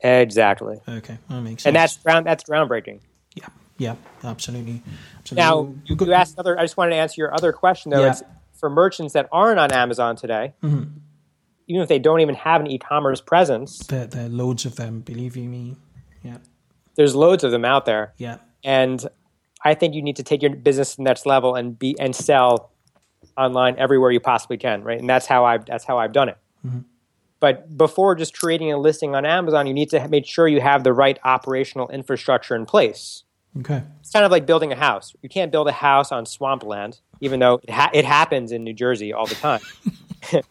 S1: exactly
S3: Okay, that makes sense.
S1: and that's ground that's groundbreaking
S3: yeah, yeah, absolutely. absolutely.
S1: Now, you, you asked another. I just wanted to answer your other question, though.
S3: Yeah.
S1: It's for merchants that aren't on Amazon today,
S3: Mm-hmm.
S1: even if they don't even have an e-commerce presence.
S3: there, there are loads of them. Believe you me. Yeah,
S1: There's loads of them out there,
S3: yeah,
S1: and I think you need to take your business to the next level and be and sell online everywhere you possibly can, right? And that's how I've that's how I've done it. But before just creating a listing on Amazon, you need to make sure you have the right operational infrastructure in place.
S3: okay,
S1: it's kind of like building a house. You can't build a house on swampland, even though it, ha- it happens in New Jersey all the time.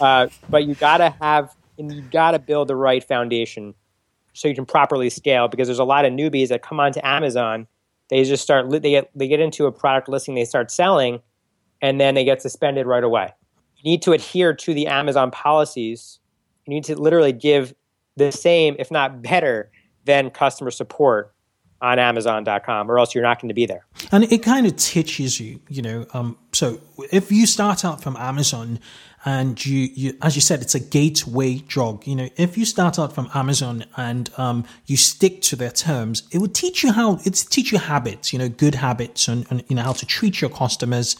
S1: uh, but you gotta have, and you gotta build the right foundation so you can properly scale. Because there's a lot of newbies that come onto Amazon. They just start, they get, they get into a product listing, they start selling, and then they get suspended right away. You need to adhere to the Amazon policies. You need to literally give the same, if not better, than customer support on Amazon.com, or else you're not going to be there.
S3: and it kind of teaches you, you know. Um, so if you start out from Amazon, and you, you, as you said, it's a gateway drug. You know, if you start out from Amazon and um, you stick to their terms, it would teach you how it's teach you habits. You know, good habits, and, and you know how to treat your customers.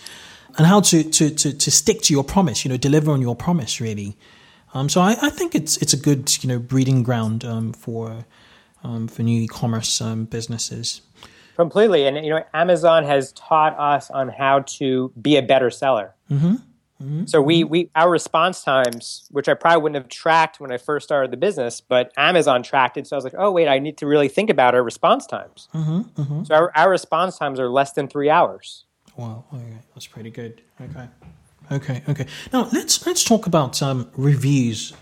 S3: and how to, to, to, to stick to your promise, you know, deliver on your promise, really. Um, so I, I think it's it's a good you know breeding ground um, for um, for new e-commerce um, businesses.
S1: Completely, and you know, Amazon has taught us on how to be a better seller. Mm-hmm. Mm-hmm. So we we our response times, which I probably wouldn't have tracked when I first started the business, but Amazon tracked it. So I was like, oh wait, I need to really think about our response times. Mm-hmm. mm-hmm. So our, our response times are less than three hours.
S3: Wow, okay, that's pretty good. Okay, okay, okay. Now let's let's talk about um, reviews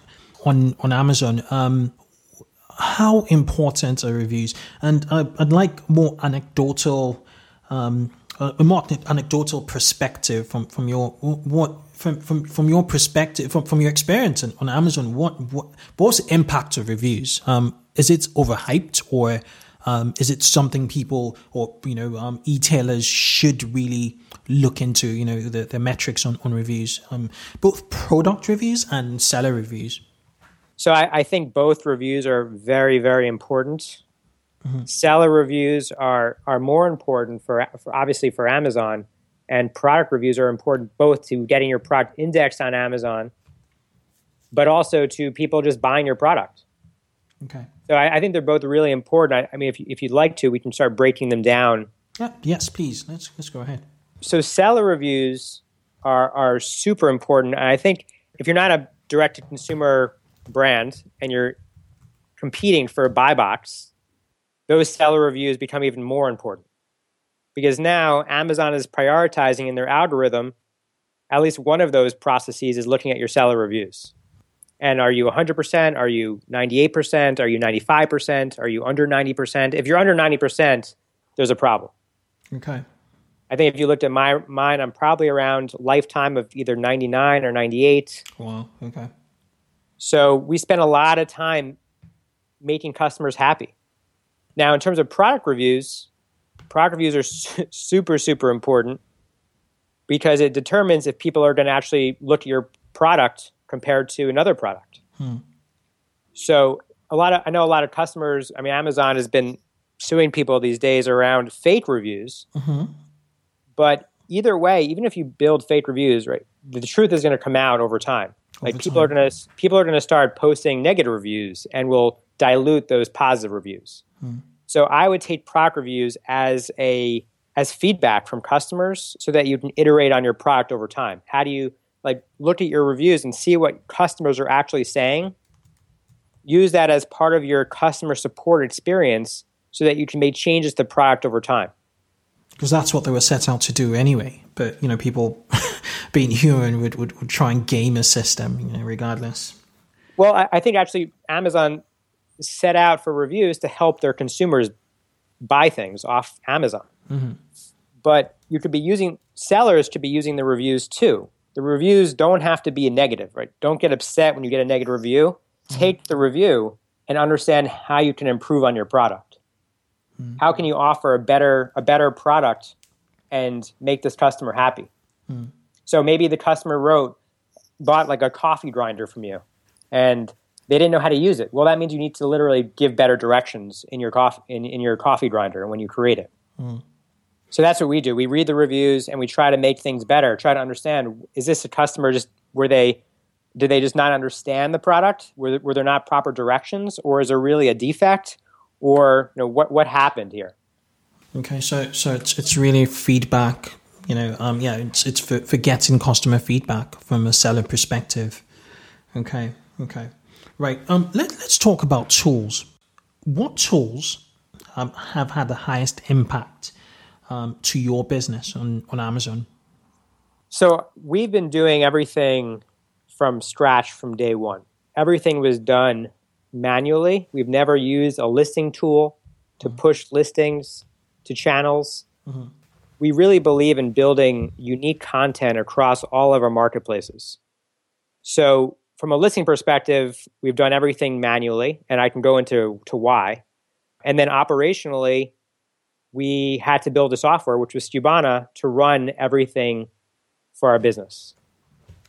S3: on on Amazon. Um, how important are reviews? And uh, I'd like more anecdotal, um, a more anecdotal perspective from from your what from from from your perspective, from from your experience on Amazon, what what what's the impact of reviews? Um, is it overhyped or um, is it something people or you know um, e-tailers should really look into? You know the, the metrics on on reviews, um, both product reviews and seller reviews.
S1: So I, I think both reviews are very very important. Mm-hmm. Seller reviews are are more important for, for obviously for Amazon and product reviews are important both to getting your product indexed on Amazon, but also to people just buying your product.
S3: Okay.
S1: So I, I think they're both really important. I, I mean, if, if you'd like to, we can start breaking them down.
S3: Yeah, yes, please. Let's let's go ahead.
S1: So seller reviews are are super important, and I think if you're not a direct to consumer brand and you're competing for a buy box, those seller reviews become even more important because now Amazon is prioritizing in their algorithm. At least one of those processes is looking at your seller reviews. And are you 100%? Are you 98%? Are you 95%? Are you under 90%? If you're under 90%, there's a problem.
S3: Okay.
S1: I think if you looked at my mine, I'm probably around lifetime of either 99 or 98.
S3: Wow. Okay.
S1: So we spend a lot of time making customers happy. Now, in terms of product reviews, product reviews are su- super super important because it determines if people are going to actually look at your product compared to another product. Hmm. So a lot of I know a lot of customers. I mean, Amazon has been suing people these days around fake reviews. Mm-hmm. But either way, even if you build fake reviews, right, the truth is going to come out over time. Like over people time. are going to people are going to start posting negative reviews and will dilute those positive reviews. Hmm. So I would take product reviews as a as feedback from customers so that you can iterate on your product over time. How do you like look at your reviews and see what customers are actually saying? Use that as part of your customer support experience so that you can make changes to the product over time.
S3: Because that's what they were set out to do anyway. But you know, people being human would, would, would try and game a system, you know, regardless.
S1: Well, I, I think actually Amazon set out for reviews to help their consumers buy things off Amazon. Mm-hmm. But you could be using sellers to be using the reviews too. The reviews don't have to be a negative, right? Don't get upset when you get a negative review. Mm-hmm. Take the review and understand how you can improve on your product. Mm-hmm. How can you offer a better a better product and make this customer happy? Mm-hmm. So maybe the customer wrote bought like a coffee grinder from you and they didn't know how to use it. Well, that means you need to literally give better directions in your coffee in, in your coffee grinder when you create it. Mm. So that's what we do. We read the reviews and we try to make things better. Try to understand: is this a customer just were they did they just not understand the product? Were, were there not proper directions, or is there really a defect, or you know what what happened here?
S3: Okay, so so it's it's really feedback. You know, um, yeah, it's it's for, for getting customer feedback from a seller perspective. Okay, okay. Right. Um, let, us talk about tools. What tools um, have had the highest impact um, to your business on, on Amazon?
S1: So we've been doing everything from scratch from day one. Everything was done manually. We've never used a listing tool to mm-hmm. push listings to channels. Mm-hmm. We really believe in building unique content across all of our marketplaces. So from a listing perspective, we've done everything manually, and I can go into to why. And then operationally, we had to build a software, which was Skubana, to run everything for our business.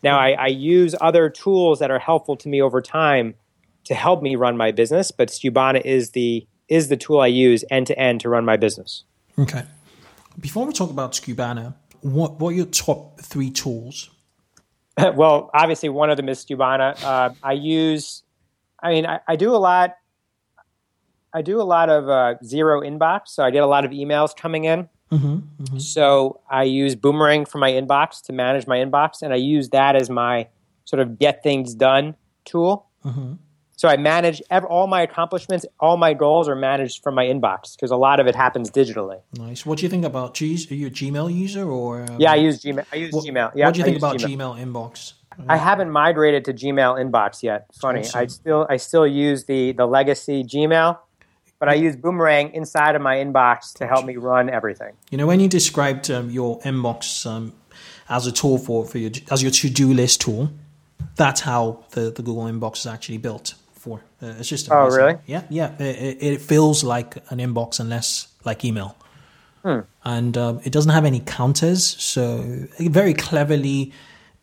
S1: Now, I, I, use other tools that are helpful to me over time to help me run my business, but Skubana is the is the tool I use end to end to run my business.
S3: Okay. Before we talk about Skubana, what what are your top three tools?
S1: well, obviously, one of them is Skubana. Uh, I use, I mean, I, I, do a lot. I do a lot of uh, zero inbox, so I get a lot of emails coming in. Mm-hmm, mm-hmm. So I use Boomerang for my inbox to manage my inbox, and I use that as my sort of get things done tool. Mm-hmm. So I manage all my accomplishments, all my goals are managed from my inbox because a lot of it happens digitally.
S3: Nice. What do you think about G's? Are you a Gmail user or?
S1: Um, yeah, I use Gmail. I use
S3: what,
S1: Gmail. Yeah.
S3: What do you think about Gmail. Gmail. inbox?
S1: I haven't migrated to Gmail inbox yet. Funny, awesome. I still I still use the the legacy Gmail, but I use Boomerang inside of my inbox to help me run everything.
S3: You know, when you described um, your inbox um, as a tool for for your as your to do list tool, that's how the the Google inbox is actually built for. Uh, it's just
S1: oh really?
S3: Yeah, yeah. It, it, feels like an inbox unless like email. Hmm. And um, it doesn't have any counters, so it very cleverly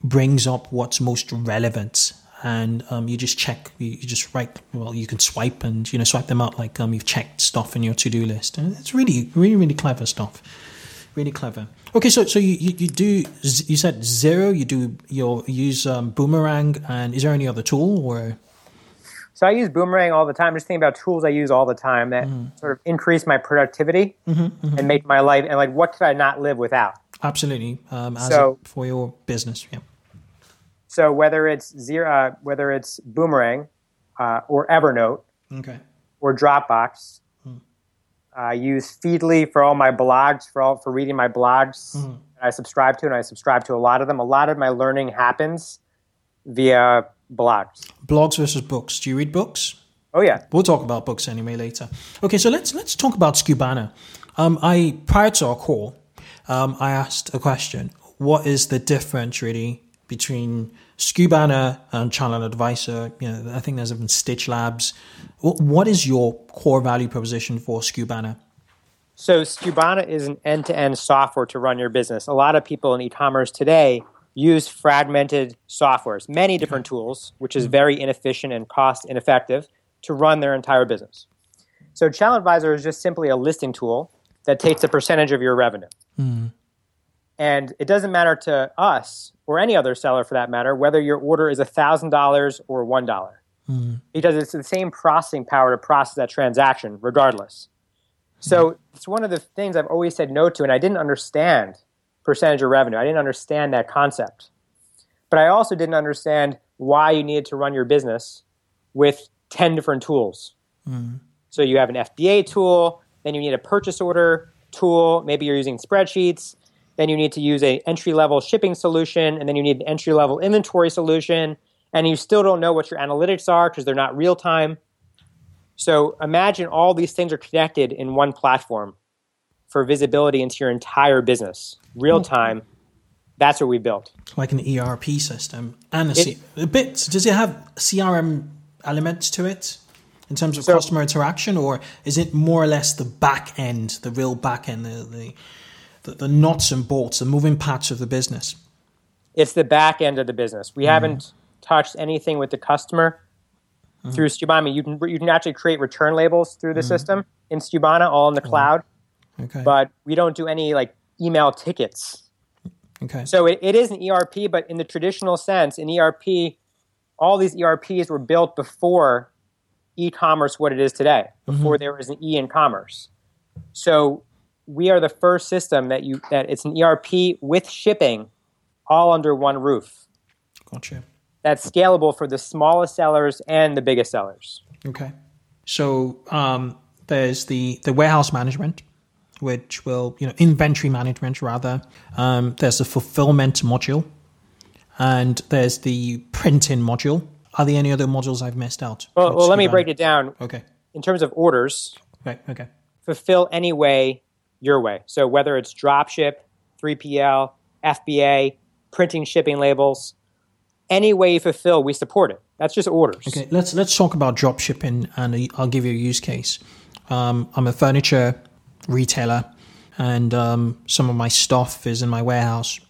S3: brings up what's most relevant. And um, you just check, you, you, just write. Well, you can swipe and you know swipe them out like um, you've checked stuff in your to do list. And it's really, really, really clever stuff. Really clever. Okay, so so you, you, you do you said zero. You do you use um, boomerang, and is there any other tool or?
S1: So I use Boomerang all the time. I'm just thinking about tools I use all the time that mm. sort of increase my productivity mm-hmm, mm-hmm. and make my life and like what could I not live without?
S3: Absolutely. Um, so for your business, yeah.
S1: So whether it's zero, uh, whether it's Boomerang uh, or Evernote,
S3: okay,
S1: or Dropbox, mm. I use Feedly for all my blogs for all for reading my blogs. Mm. I subscribe to, and I subscribe to a lot of them. A lot of my learning happens via blogs.
S3: Blogs versus books. Do you read books?
S1: Oh yeah.
S3: We'll talk about books anyway later. Okay, so let's let's talk about Skubana. Um, I prior to our call, um, I asked a question. What is the difference really between Skubana and Channel Advisor? You know, I think there's even Stitch Labs. What is your core value proposition for Skubana?
S1: So Skubana is an end-to-end software to run your business. A lot of people in e-commerce today use fragmented softwares, many different tools, which is mm-hmm. very inefficient and cost ineffective to run their entire business. So Channel Advisor is just simply a listing tool that takes a percentage of your revenue. Mm. And it doesn't matter to us or any other seller for that matter whether your order is $1,000 or $1. Mm. Because it's the same processing power to process that transaction regardless. So mm. it's one of the things I've always said no to, and I didn't understand percentage of revenue. I didn't understand that concept. But I also didn't understand why you needed to run your business with 10 different tools. Mm. So you have an FBA tool, then you need a purchase order tool, maybe you're using spreadsheets, then you need to use a entry level shipping solution, and then you need an entry level inventory solution, and you still don't know what your analytics are because they're not real time. So imagine all these things are connected in one platform for visibility into your entire business, real time. That's what we built.
S3: Like an ERP system and a, it, C- a bit. Does it have CRM elements to it in terms of so, customer interaction, or is it more or less the back end, the real back end, the, the the, the nuts and bolts, the moving parts of the business?
S1: It's the back end of the business. We mm. haven't touched anything with the customer mm. through Skubana. You can you can actually create return labels through the mm. system in Skubana, all in the cloud. Okay. But we don't do any like email tickets.
S3: Okay.
S1: So it, it is an ERP, but in the traditional sense, an ERP, all these ERPs were built before e-commerce what it is today, before mm-hmm. there was an E in commerce. So we are the first system that you that it's an ERP with shipping all under one roof.
S3: Gotcha.
S1: That's scalable for the smallest sellers and the biggest sellers.
S3: Okay. So um, there's the the warehouse management, which will, you know, inventory management rather. Um, there's the fulfillment module, and there's the printing module. Are there any other modules I've missed out?
S1: Well, well let me break it down.
S3: Okay.
S1: In terms of orders,
S3: right. Okay.
S1: Fulfill any way, your way. So whether it's dropship, 3PL, FBA, printing shipping labels, any way you fulfill, we support it. That's just orders.
S3: Okay, let's let's talk about drop shipping, and I'll give you a use case. Um, I'm a furniture retailer, and um, some of my stuff is in my warehouse.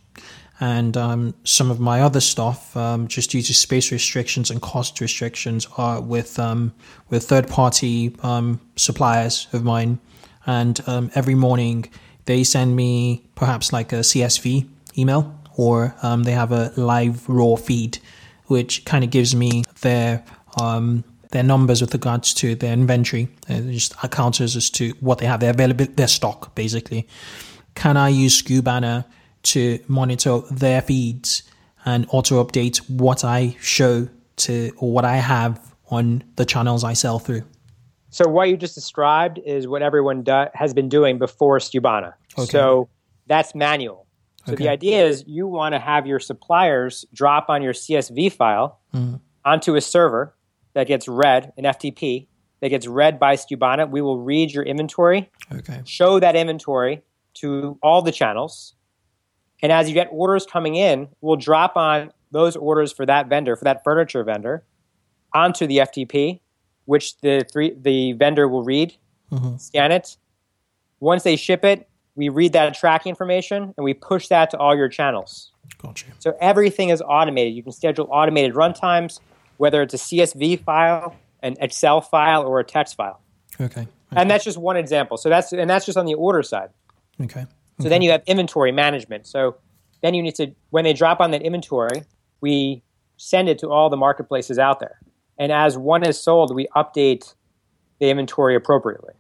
S3: And um, some of my other stuff, um, just due to space restrictions and cost restrictions, are with um, with third party um, suppliers of mine. And every morning, they send me perhaps like a CSV email or they have a live raw feed, which kind of gives me their um, their numbers with regards to their inventory, uh, just counters as to what they have, their available, their stock, basically. Can I use Skubana to monitor their feeds and auto update what I show to or what I have on the channels I sell through?
S1: So what you just described is what everyone do- has been doing before Skubana. Okay. So that's manual. So okay. the idea is you want to have your suppliers drop on your CSV file mm. onto a server that gets read, an FTP that gets read by Skubana. We will read your inventory, okay. show that inventory to all the channels. And as you get orders coming in, we'll drop on those orders for that vendor, for that furniture vendor, onto the FTP which the three, the vendor will read, mm-hmm. scan it. Once they ship it, we read that tracking information and we push that to all your channels.
S3: Gotcha.
S1: So everything is automated. You can schedule automated runtimes, whether it's a CSV file, an Excel file, or a text file.
S3: Okay. okay.
S1: And that's just one example. So that's and that's just on the order side.
S3: Okay. okay.
S1: So then you have inventory management. So then you need to when they drop on that inventory, we send it to all the marketplaces out there. And as one is sold, we update the inventory appropriately.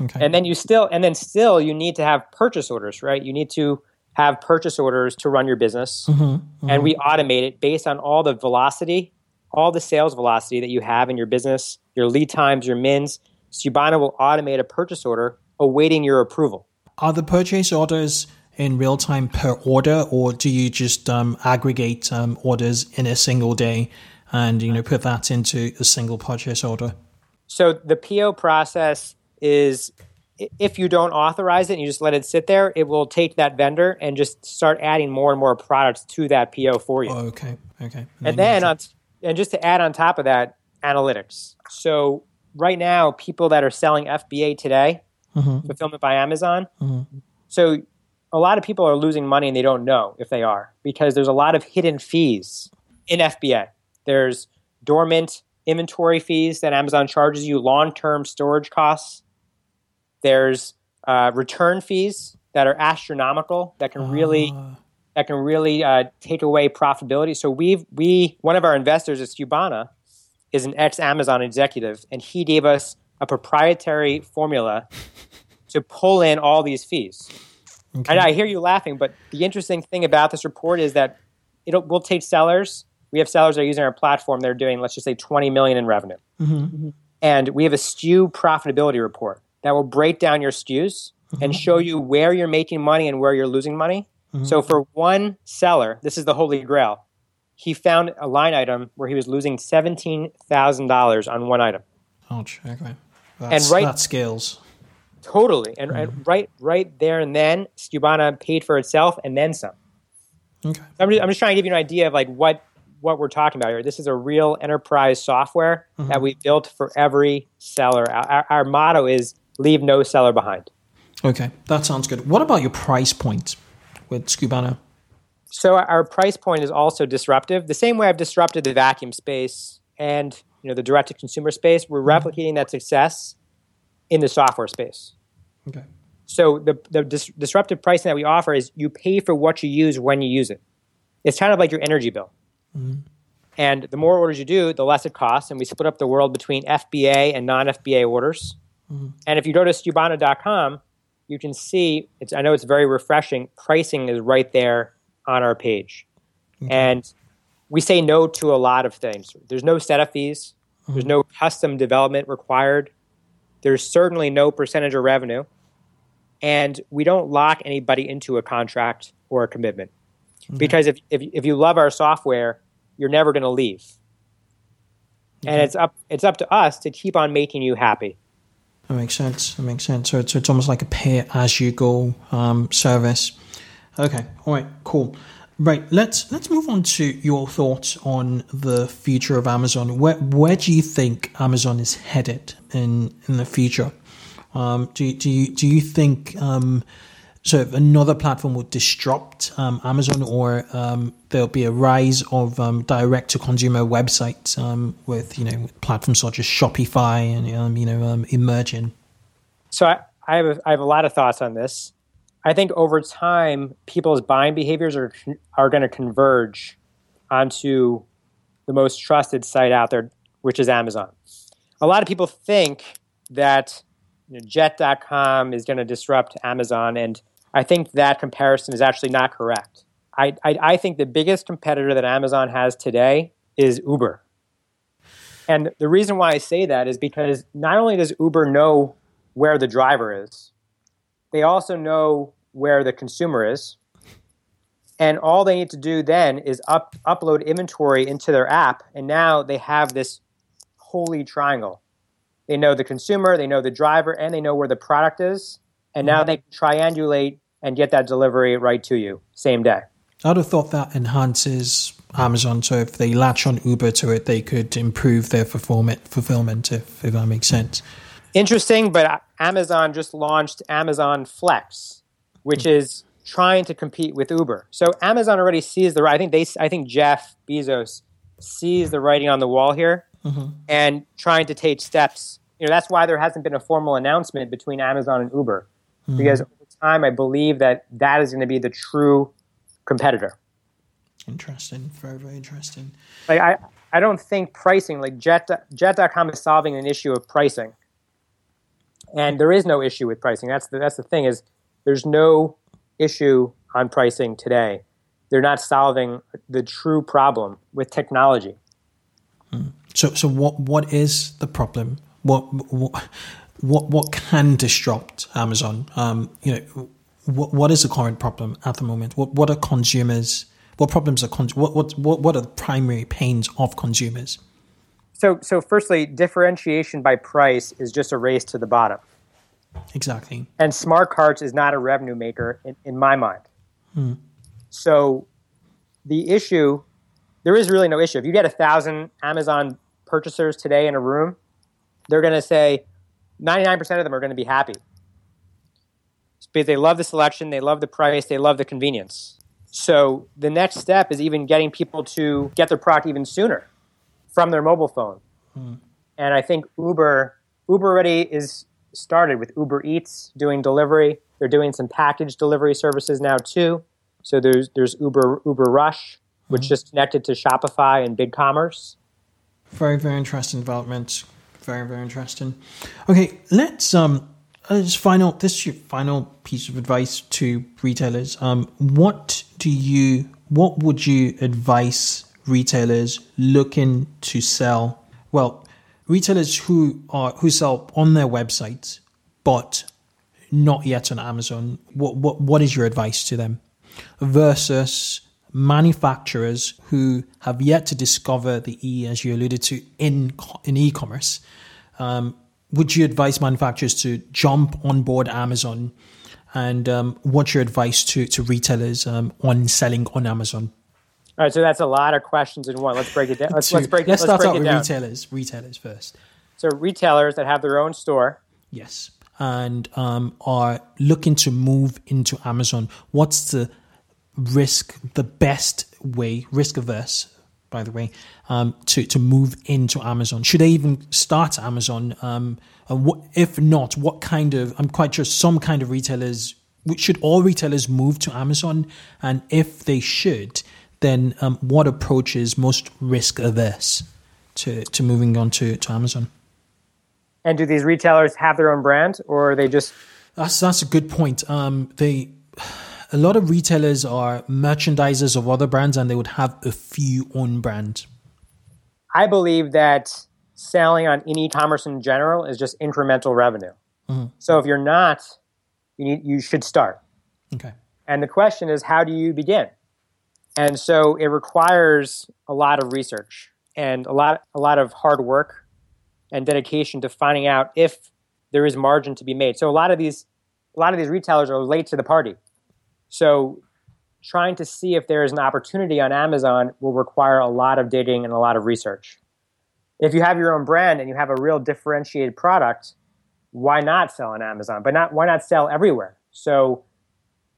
S1: Okay. And then you still, and then still, you need to have purchase orders, right? You need to have purchase orders to run your business, mm-hmm, mm-hmm. and we automate it based on all the velocity, all the sales velocity that you have in your business, your lead times, your mins. Skubana will automate a purchase order awaiting your approval.
S3: Are the purchase orders in real time per order, or do you just um, aggregate um, orders in a single day and you know put that into a single purchase order?
S1: So the PO process is if you don't authorize it and you just let it sit there, it will take that vendor and just start adding more and more products to that PO for you.
S3: Oh, okay, okay.
S1: And, and then on, and just to add on top of that, analytics. So right now, people that are selling FBA today, mm-hmm. fulfillment by Amazon. Mm-hmm. So a lot of people are losing money and they don't know if they are because there's a lot of hidden fees in FBA. There's dormant inventory fees that Amazon charges you, long term storage costs. There's uh, return fees that are astronomical that can really uh. That can really uh, take away profitability. So we've we one of our investors is Skubana, is an ex Amazon executive, and he gave us a proprietary formula to pull in all these fees. Okay. And I hear you laughing, but the interesting thing about this report is that it'll will take sellers we have sellers that are using our platform. They're doing, let's just say, 20 million in revenue. Mm-hmm. And we have a SKU profitability report that will break down your SKUs mm-hmm. and show you where you're making money and where you're losing money. Mm-hmm. So for one seller, this is the holy grail. He found a line item where he was losing seventeen thousand dollars on one item.
S3: Ouch! Okay, That's, and right that scales
S1: totally. And, and, mm-hmm. right, right there and then, Skubana paid for itself and then some. Okay. I'm just, I'm just trying to give you an idea of like what what we're talking about here. This is a real enterprise software mm-hmm. that we built for every seller. Our, our, motto is leave no seller behind.
S3: Okay, that sounds good. What about your price point with Skubana?
S1: So our price point is also disruptive. The same way I've disrupted the vacuum space and you know the direct to consumer space, we're mm-hmm. replicating that success in the software space.
S3: Okay.
S1: So the the dis- disruptive pricing that we offer is you pay for what you use when you use it. It's kind of like your energy bill. Mm-hmm. And the more orders you do, the less it costs. And we split up the world between FBA and non FBA orders. Mm-hmm. And if you go to Skubana.com, you can see, it's, I know it's very refreshing, pricing is right there on our page. Okay. And we say no to a lot of things. There's no setup fees, mm-hmm. there's no custom development required, there's certainly no percentage of revenue. And we don't lock anybody into a contract or a commitment. Mm-hmm. Because if, if, if you love our software, you're never going to leave. Okay. And it's up it's up to us to keep on making you happy.
S3: That makes sense. That makes sense. So it's, it's almost like a pay as you go um, service. Okay. All right. Cool. Right. Let's let's move on to your thoughts on the future of Amazon. Where where do you think Amazon is headed in in the future? Um, do do you do you think um, so if another platform will disrupt um, Amazon, or um, there'll be a rise of um, direct-to-consumer websites um, with you know platforms such as Shopify and um, you know um, emerging.
S1: So I, I, have a, I have a lot of thoughts on this. I think over time, people's buying behaviors are are going to converge onto the most trusted site out there, which is Amazon. A lot of people think that you know, Jet.com is going to disrupt Amazon, and I think that comparison is actually not correct. I, I, I think the biggest competitor that Amazon has today is Uber. And the reason why I say that is because not only does Uber know where the driver is, they also know where the consumer is. And all they need to do then is up, upload inventory into their app. And now they have this holy triangle. They know the consumer, they know the driver, and they know where the product is. And now mm-hmm. they triangulate and get that delivery right to you same day.
S3: I'd have thought that enhances Amazon. So if they latch on Uber to it, they could improve their fulfillment, fulfillment if, if that makes sense.
S1: Interesting, but Amazon just launched Amazon Flex, which is trying to compete with Uber. So Amazon already sees the I think they I think Jeff Bezos sees the writing on the wall here mm-hmm. and trying to take steps. You know, that's why there hasn't been a formal announcement between Amazon and Uber. Mm-hmm. Because time I believe that that is going to be the true competitor.
S3: Interesting. Very, very interesting.
S1: Like I, I don't think pricing like Jet Jet.com is solving an issue of pricing. And there is no issue with pricing. That's the that's the thing is there's no issue on pricing today. They're not solving the true problem with technology.
S3: Hmm. So so what what is the problem? What what what, what can disrupt Amazon? Um, you know, what, what is the current problem at the moment? What what are consumers? What problems are con- what, what what what are the primary pains of consumers?
S1: So so firstly, differentiation by price is just a race to the bottom.
S3: Exactly.
S1: And smart carts is not a revenue maker in, in my mind. Hmm. So the issue, there is really no issue. If you get a thousand Amazon purchasers today in a room, they're going to say 99% of them are going to be happy because they love the selection, they love the price, they love the convenience. So the next step is even getting people to get their product even sooner from their mobile phone. Hmm. And I think Uber Uber already is started with Uber Eats doing delivery. They're doing some package delivery services now too. So there's there's Uber Uber Rush, which mm-hmm. just connected to Shopify and BigCommerce.
S3: Very very interesting development. Very very interesting. Okay, let's um uh, just final this is your final piece of advice to retailers. Um, what do you what would you advise retailers looking to sell? Well, retailers who are who sell on their website but not yet on Amazon. What what what is your advice to them versus manufacturers who have yet to discover the E, as you alluded to, in in e-commerce? Um, would you advise manufacturers to jump on board Amazon? And um, what's your advice to, to retailers um, on selling on Amazon?
S1: All right, so that's a lot of questions in one. Let's break it down. Let's,
S3: let's
S1: break.
S3: Let's,
S1: let's
S3: start out
S1: with
S3: down. retailers. Retailers first.
S1: So retailers that have their own store.
S3: Yes, and um, are looking to move into Amazon. What's the risk? The best way, risk averse by the way, um, to to move into Amazon? Should they even start Amazon? Um, and what, if not, what kind of? I'm quite sure some kind of retailers. Should all retailers move to Amazon? And if they should, then um, what approach is most risk averse to to moving on to, to Amazon?
S1: And do these retailers have their own brand, or are they just?
S3: That's that's a good point. Um, they a lot of retailers are merchandisers of other brands and they would have a few own brand.
S1: I believe that selling on in e-commerce in general is just incremental revenue. Mm-hmm. So if you're not, you need, you should start.
S3: Okay.
S1: And the question is, how do you begin? And so it requires a lot of research and a lot a lot of hard work and dedication to finding out if there is margin to be made. So a lot of these a lot of these retailers are late to the party. So trying to see if there is an opportunity on Amazon will require a lot of digging and a lot of research. If you have your own brand and you have a real differentiated product, why not sell on Amazon? But not why not sell everywhere? So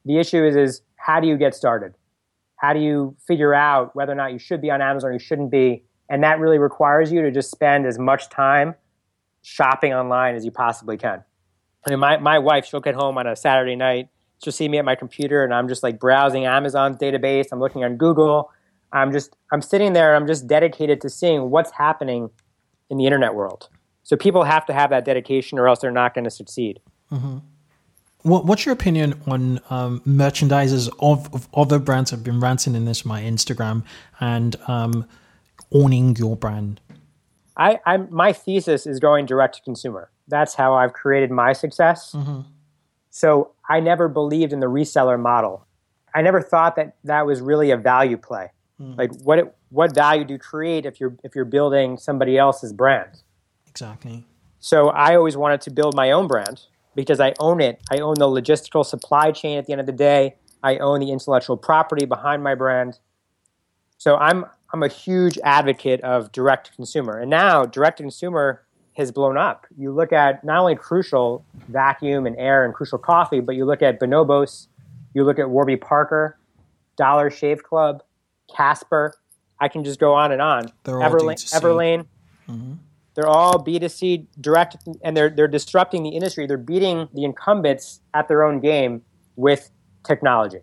S1: the issue is is how do you get started? How do you figure out whether or not you should be on Amazon or you shouldn't be? And that really requires you to just spend as much time shopping online as you possibly can. I mean, my, my wife, she'll get home on a Saturday night just see me at my computer and I'm just like browsing Amazon's database. I'm looking on Google. I'm just I'm sitting there. and I'm just dedicated to seeing what's happening in the internet world. So people have to have that dedication, or else they're not going to succeed.
S3: Mm-hmm. What, what's your opinion on um, merchandisers of, of, other brands? I've been ranting in this my Instagram and um, owning your brand.
S1: I, I'm my thesis is going direct to consumer. That's how I've created my success. Mm-hmm. So I never believed in the reseller model. I never thought that that was really a value play. Mm. Like what it, what value do you create if you're if you're building somebody else's brand?
S3: Exactly.
S1: So I always wanted to build my own brand because I own it. I own the logistical supply chain at the end of the day. I own the intellectual property behind my brand. So I'm I'm a huge advocate of direct to consumer. And now direct to consumer has blown up. You look at not only Crucial vacuum and air and Crucial coffee, but you look at Bonobos, you look at Warby Parker, Dollar Shave Club, Casper. I can just go on and on.
S3: They're Everlane,
S1: Everlane. Mm-hmm. They're all B2C direct, and they're, they're disrupting the industry. They're beating the incumbents at their own game with technology.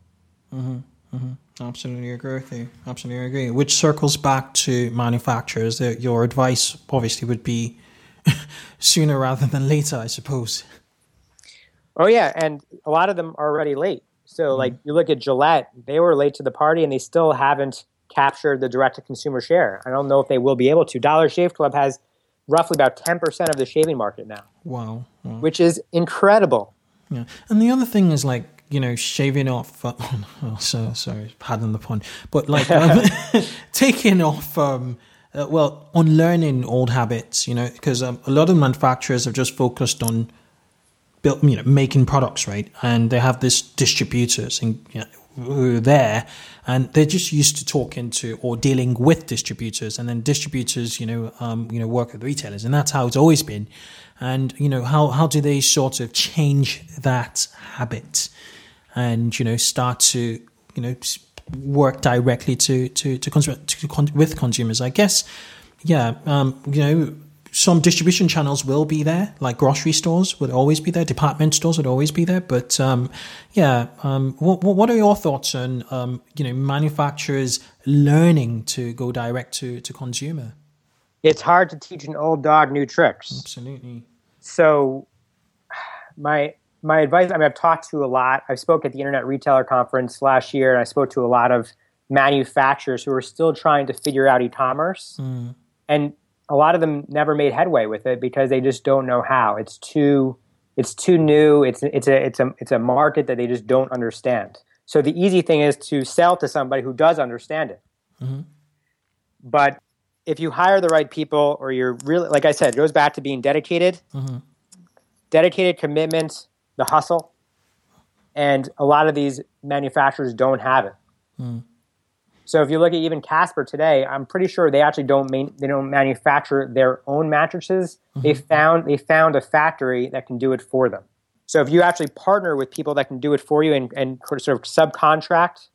S3: Mm-hmm. Mm-hmm. Absolutely agree with you. Absolutely agree. Which circles back to manufacturers. Your advice obviously would be sooner rather than later, I suppose.
S1: Oh yeah, and a lot of them are already late. So mm-hmm. like you look at Gillette, they were late to the party, and they still haven't captured the direct to consumer share. I don't know if they will be able to. Dollar Shave Club has roughly about 10% of the shaving market now.
S3: Wow. wow.
S1: Which is incredible.
S3: Yeah. And the other thing is like, you know, shaving off, uh, oh, so, sorry, pardon the pun, but like um, taking off, um, uh, well, unlearning old habits, you know, because um, a lot of manufacturers have just focused on built, you know, making products, right? And they have this distributors and you know, who are there and they're just used to talking to or dealing with distributors and then distributors you know um, you know work with retailers and that's how it's always been and you know how how do they sort of change that habit and you know start to you know work directly to to to, to, to with consumers i guess yeah um, you know some distribution channels will be there, like grocery stores would always be there, department stores would always be there. But um, yeah, um, what, what are your thoughts on um, you know manufacturers learning to go direct to, to consumer?
S1: It's hard to teach an old dog new tricks.
S3: Absolutely.
S1: So my my advice, I mean, I've talked to a lot. I spoke at the Internet Retailer Conference last year, and I spoke to a lot of manufacturers who are still trying to figure out e-commerce. Mm. And a lot of them never made headway with it because they just don't know how. It's too it's too new. It's it's a it's a it's a market that they just don't understand. So the easy thing is to sell to somebody who does understand it. Mm-hmm. But if you hire the right people, or you're really like I said, it goes back to being dedicated, mm-hmm. dedicated commitment, the hustle, and a lot of these manufacturers don't have it. Mm. So if you look at even Casper today, I'm pretty sure they actually don't main, they don't manufacture their own mattresses. Mm-hmm. They found they found a factory that can do it for them. So if you actually partner with people that can do it for you and, and sort of subcontract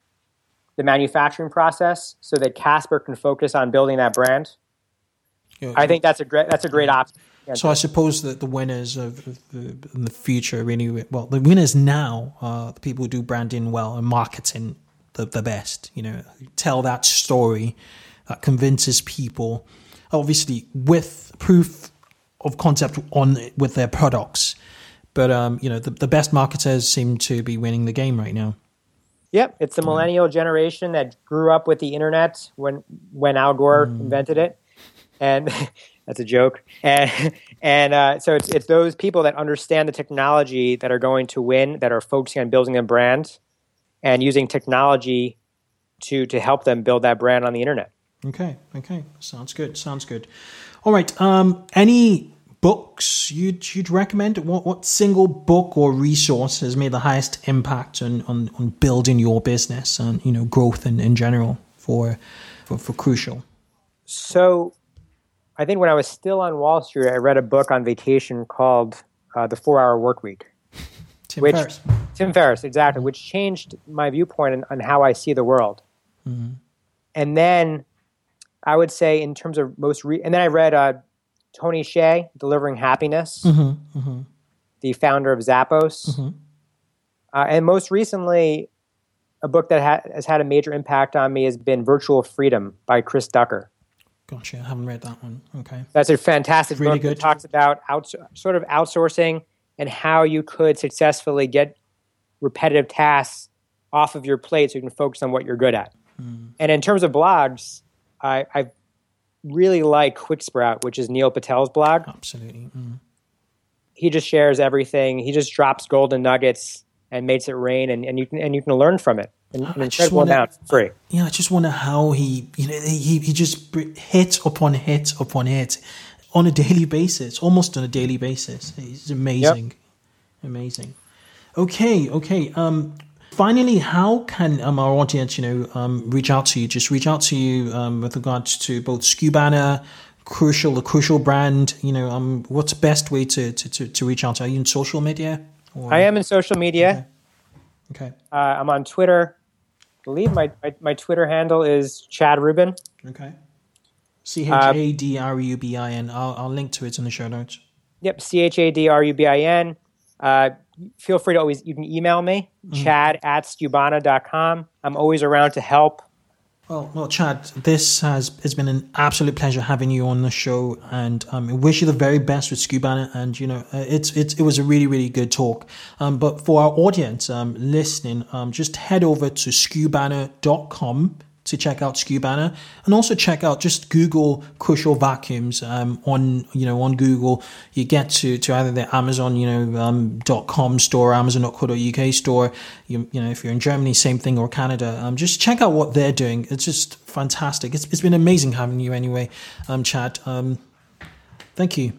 S1: the manufacturing process so that Casper can focus on building that brand, yeah, I think that's a great that's a great option.
S3: So I suppose that the winners of the, in the future really well the winners now are the people who do branding well and marketing the, the best. You know, tell that story that convinces people, obviously with proof of concept on with their products. But um, you know, the, the best marketers seem to be winning the game right now.
S1: Yep, it's the millennial generation that grew up with the internet when when Al Gore mm. invented it, and that's a joke. And and uh, so it's it's those people that understand the technology that are going to win, that are focusing on building a brand, and using technology to to help them build that brand on the internet.
S3: Okay, okay, sounds good. Sounds good. All right. Um, any books you'd you'd recommend? What what single book or resource has made the highest impact on on, on building your business and you know growth in, in general for, for for crucial?
S1: So, I think when I was still on Wall Street, I read a book on vacation called uh, "The Four Hour Work Week."
S3: Tim which, Ferriss.
S1: Tim Ferriss, exactly, which changed my viewpoint on, on how I see the world. Mm-hmm. And then I would say, in terms of most, re- and then I read uh, Tony Hsieh, Delivering Happiness, mm-hmm. Mm-hmm. the founder of Zappos. Mm-hmm. Uh, and most recently, a book that ha- has had a major impact on me has been Virtual Freedom by Chris Ducker.
S3: Gotcha. I haven't read that one. Okay.
S1: That's a fantastic
S3: Really
S1: book
S3: good.
S1: that talks about outs- sort of outsourcing and how you could successfully get repetitive tasks off of your plate so you can focus on what you're good at.
S3: Hmm.
S1: And in terms of blogs, I, I really like Quicksprout, which is Neil Patel's blog.
S3: Absolutely. Mm.
S1: He just shares everything. He just drops golden nuggets and makes it rain, and, and you can and you can learn from it. An, an
S3: I just
S1: amount for free.
S3: Yeah, I just wonder how he, you know, he, he just hit upon hit upon hit on a daily basis, almost on a daily basis. It's amazing, amazing. Okay, okay. Um, finally, how can um, our audience, you know, um, reach out to you? Just reach out to you um, with regards to both Skubana, Crucial, the Crucial brand. You know, um, what's the best way to, to, to, to reach out? To? Are you in social media? Or,
S1: I am in social media.
S3: Okay,
S1: Uh, I'm on Twitter. I believe my, my, my Twitter handle is Chad Rubin.
S3: okay. C H A D R U B I N. I'll, I'll link to it in the show notes.
S1: Yep, C H A D R U B I N. Uh, feel free to always, you can email me, chad at skubana.com. I'm always around to help.
S3: Well, well, Chad, this has it's been an absolute pleasure having you on the show, and um, I wish you the very best with Skubana. And you know, uh, it's it's it was a really really good talk. Um, but for our audience um, listening, um, just head over to skubana.com to check out Skubana, and also check out just Google Crucial Vacuums um, on you know on Google. You get to, to either the Amazon you know um, dot com store, Amazon.co.uk store. You, you know if you're in Germany, same thing, or Canada. Um, just check out what they're doing. It's just fantastic. It's, it's been amazing having you anyway, um, Chad. Um, thank you.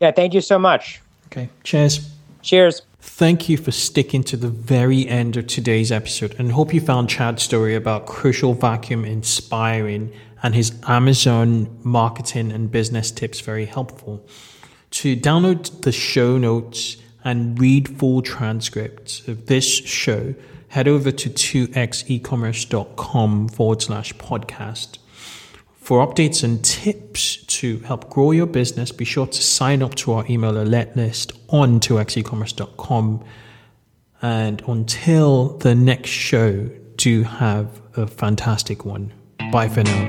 S1: Yeah, thank you so much.
S3: Okay, cheers.
S1: Cheers.
S3: Thank you for sticking to the very end of today's episode and hope you found Chad's story about Crucial Vacuum inspiring and his Amazon marketing and business tips very helpful. To download the show notes and read full transcripts of this show, head over to 2xecommerce.com forward slash podcast. For updates and tips to help grow your business, be sure to sign up to our email alert list on 2xecommerce.com. And until the next show, do have a fantastic one. Bye for now.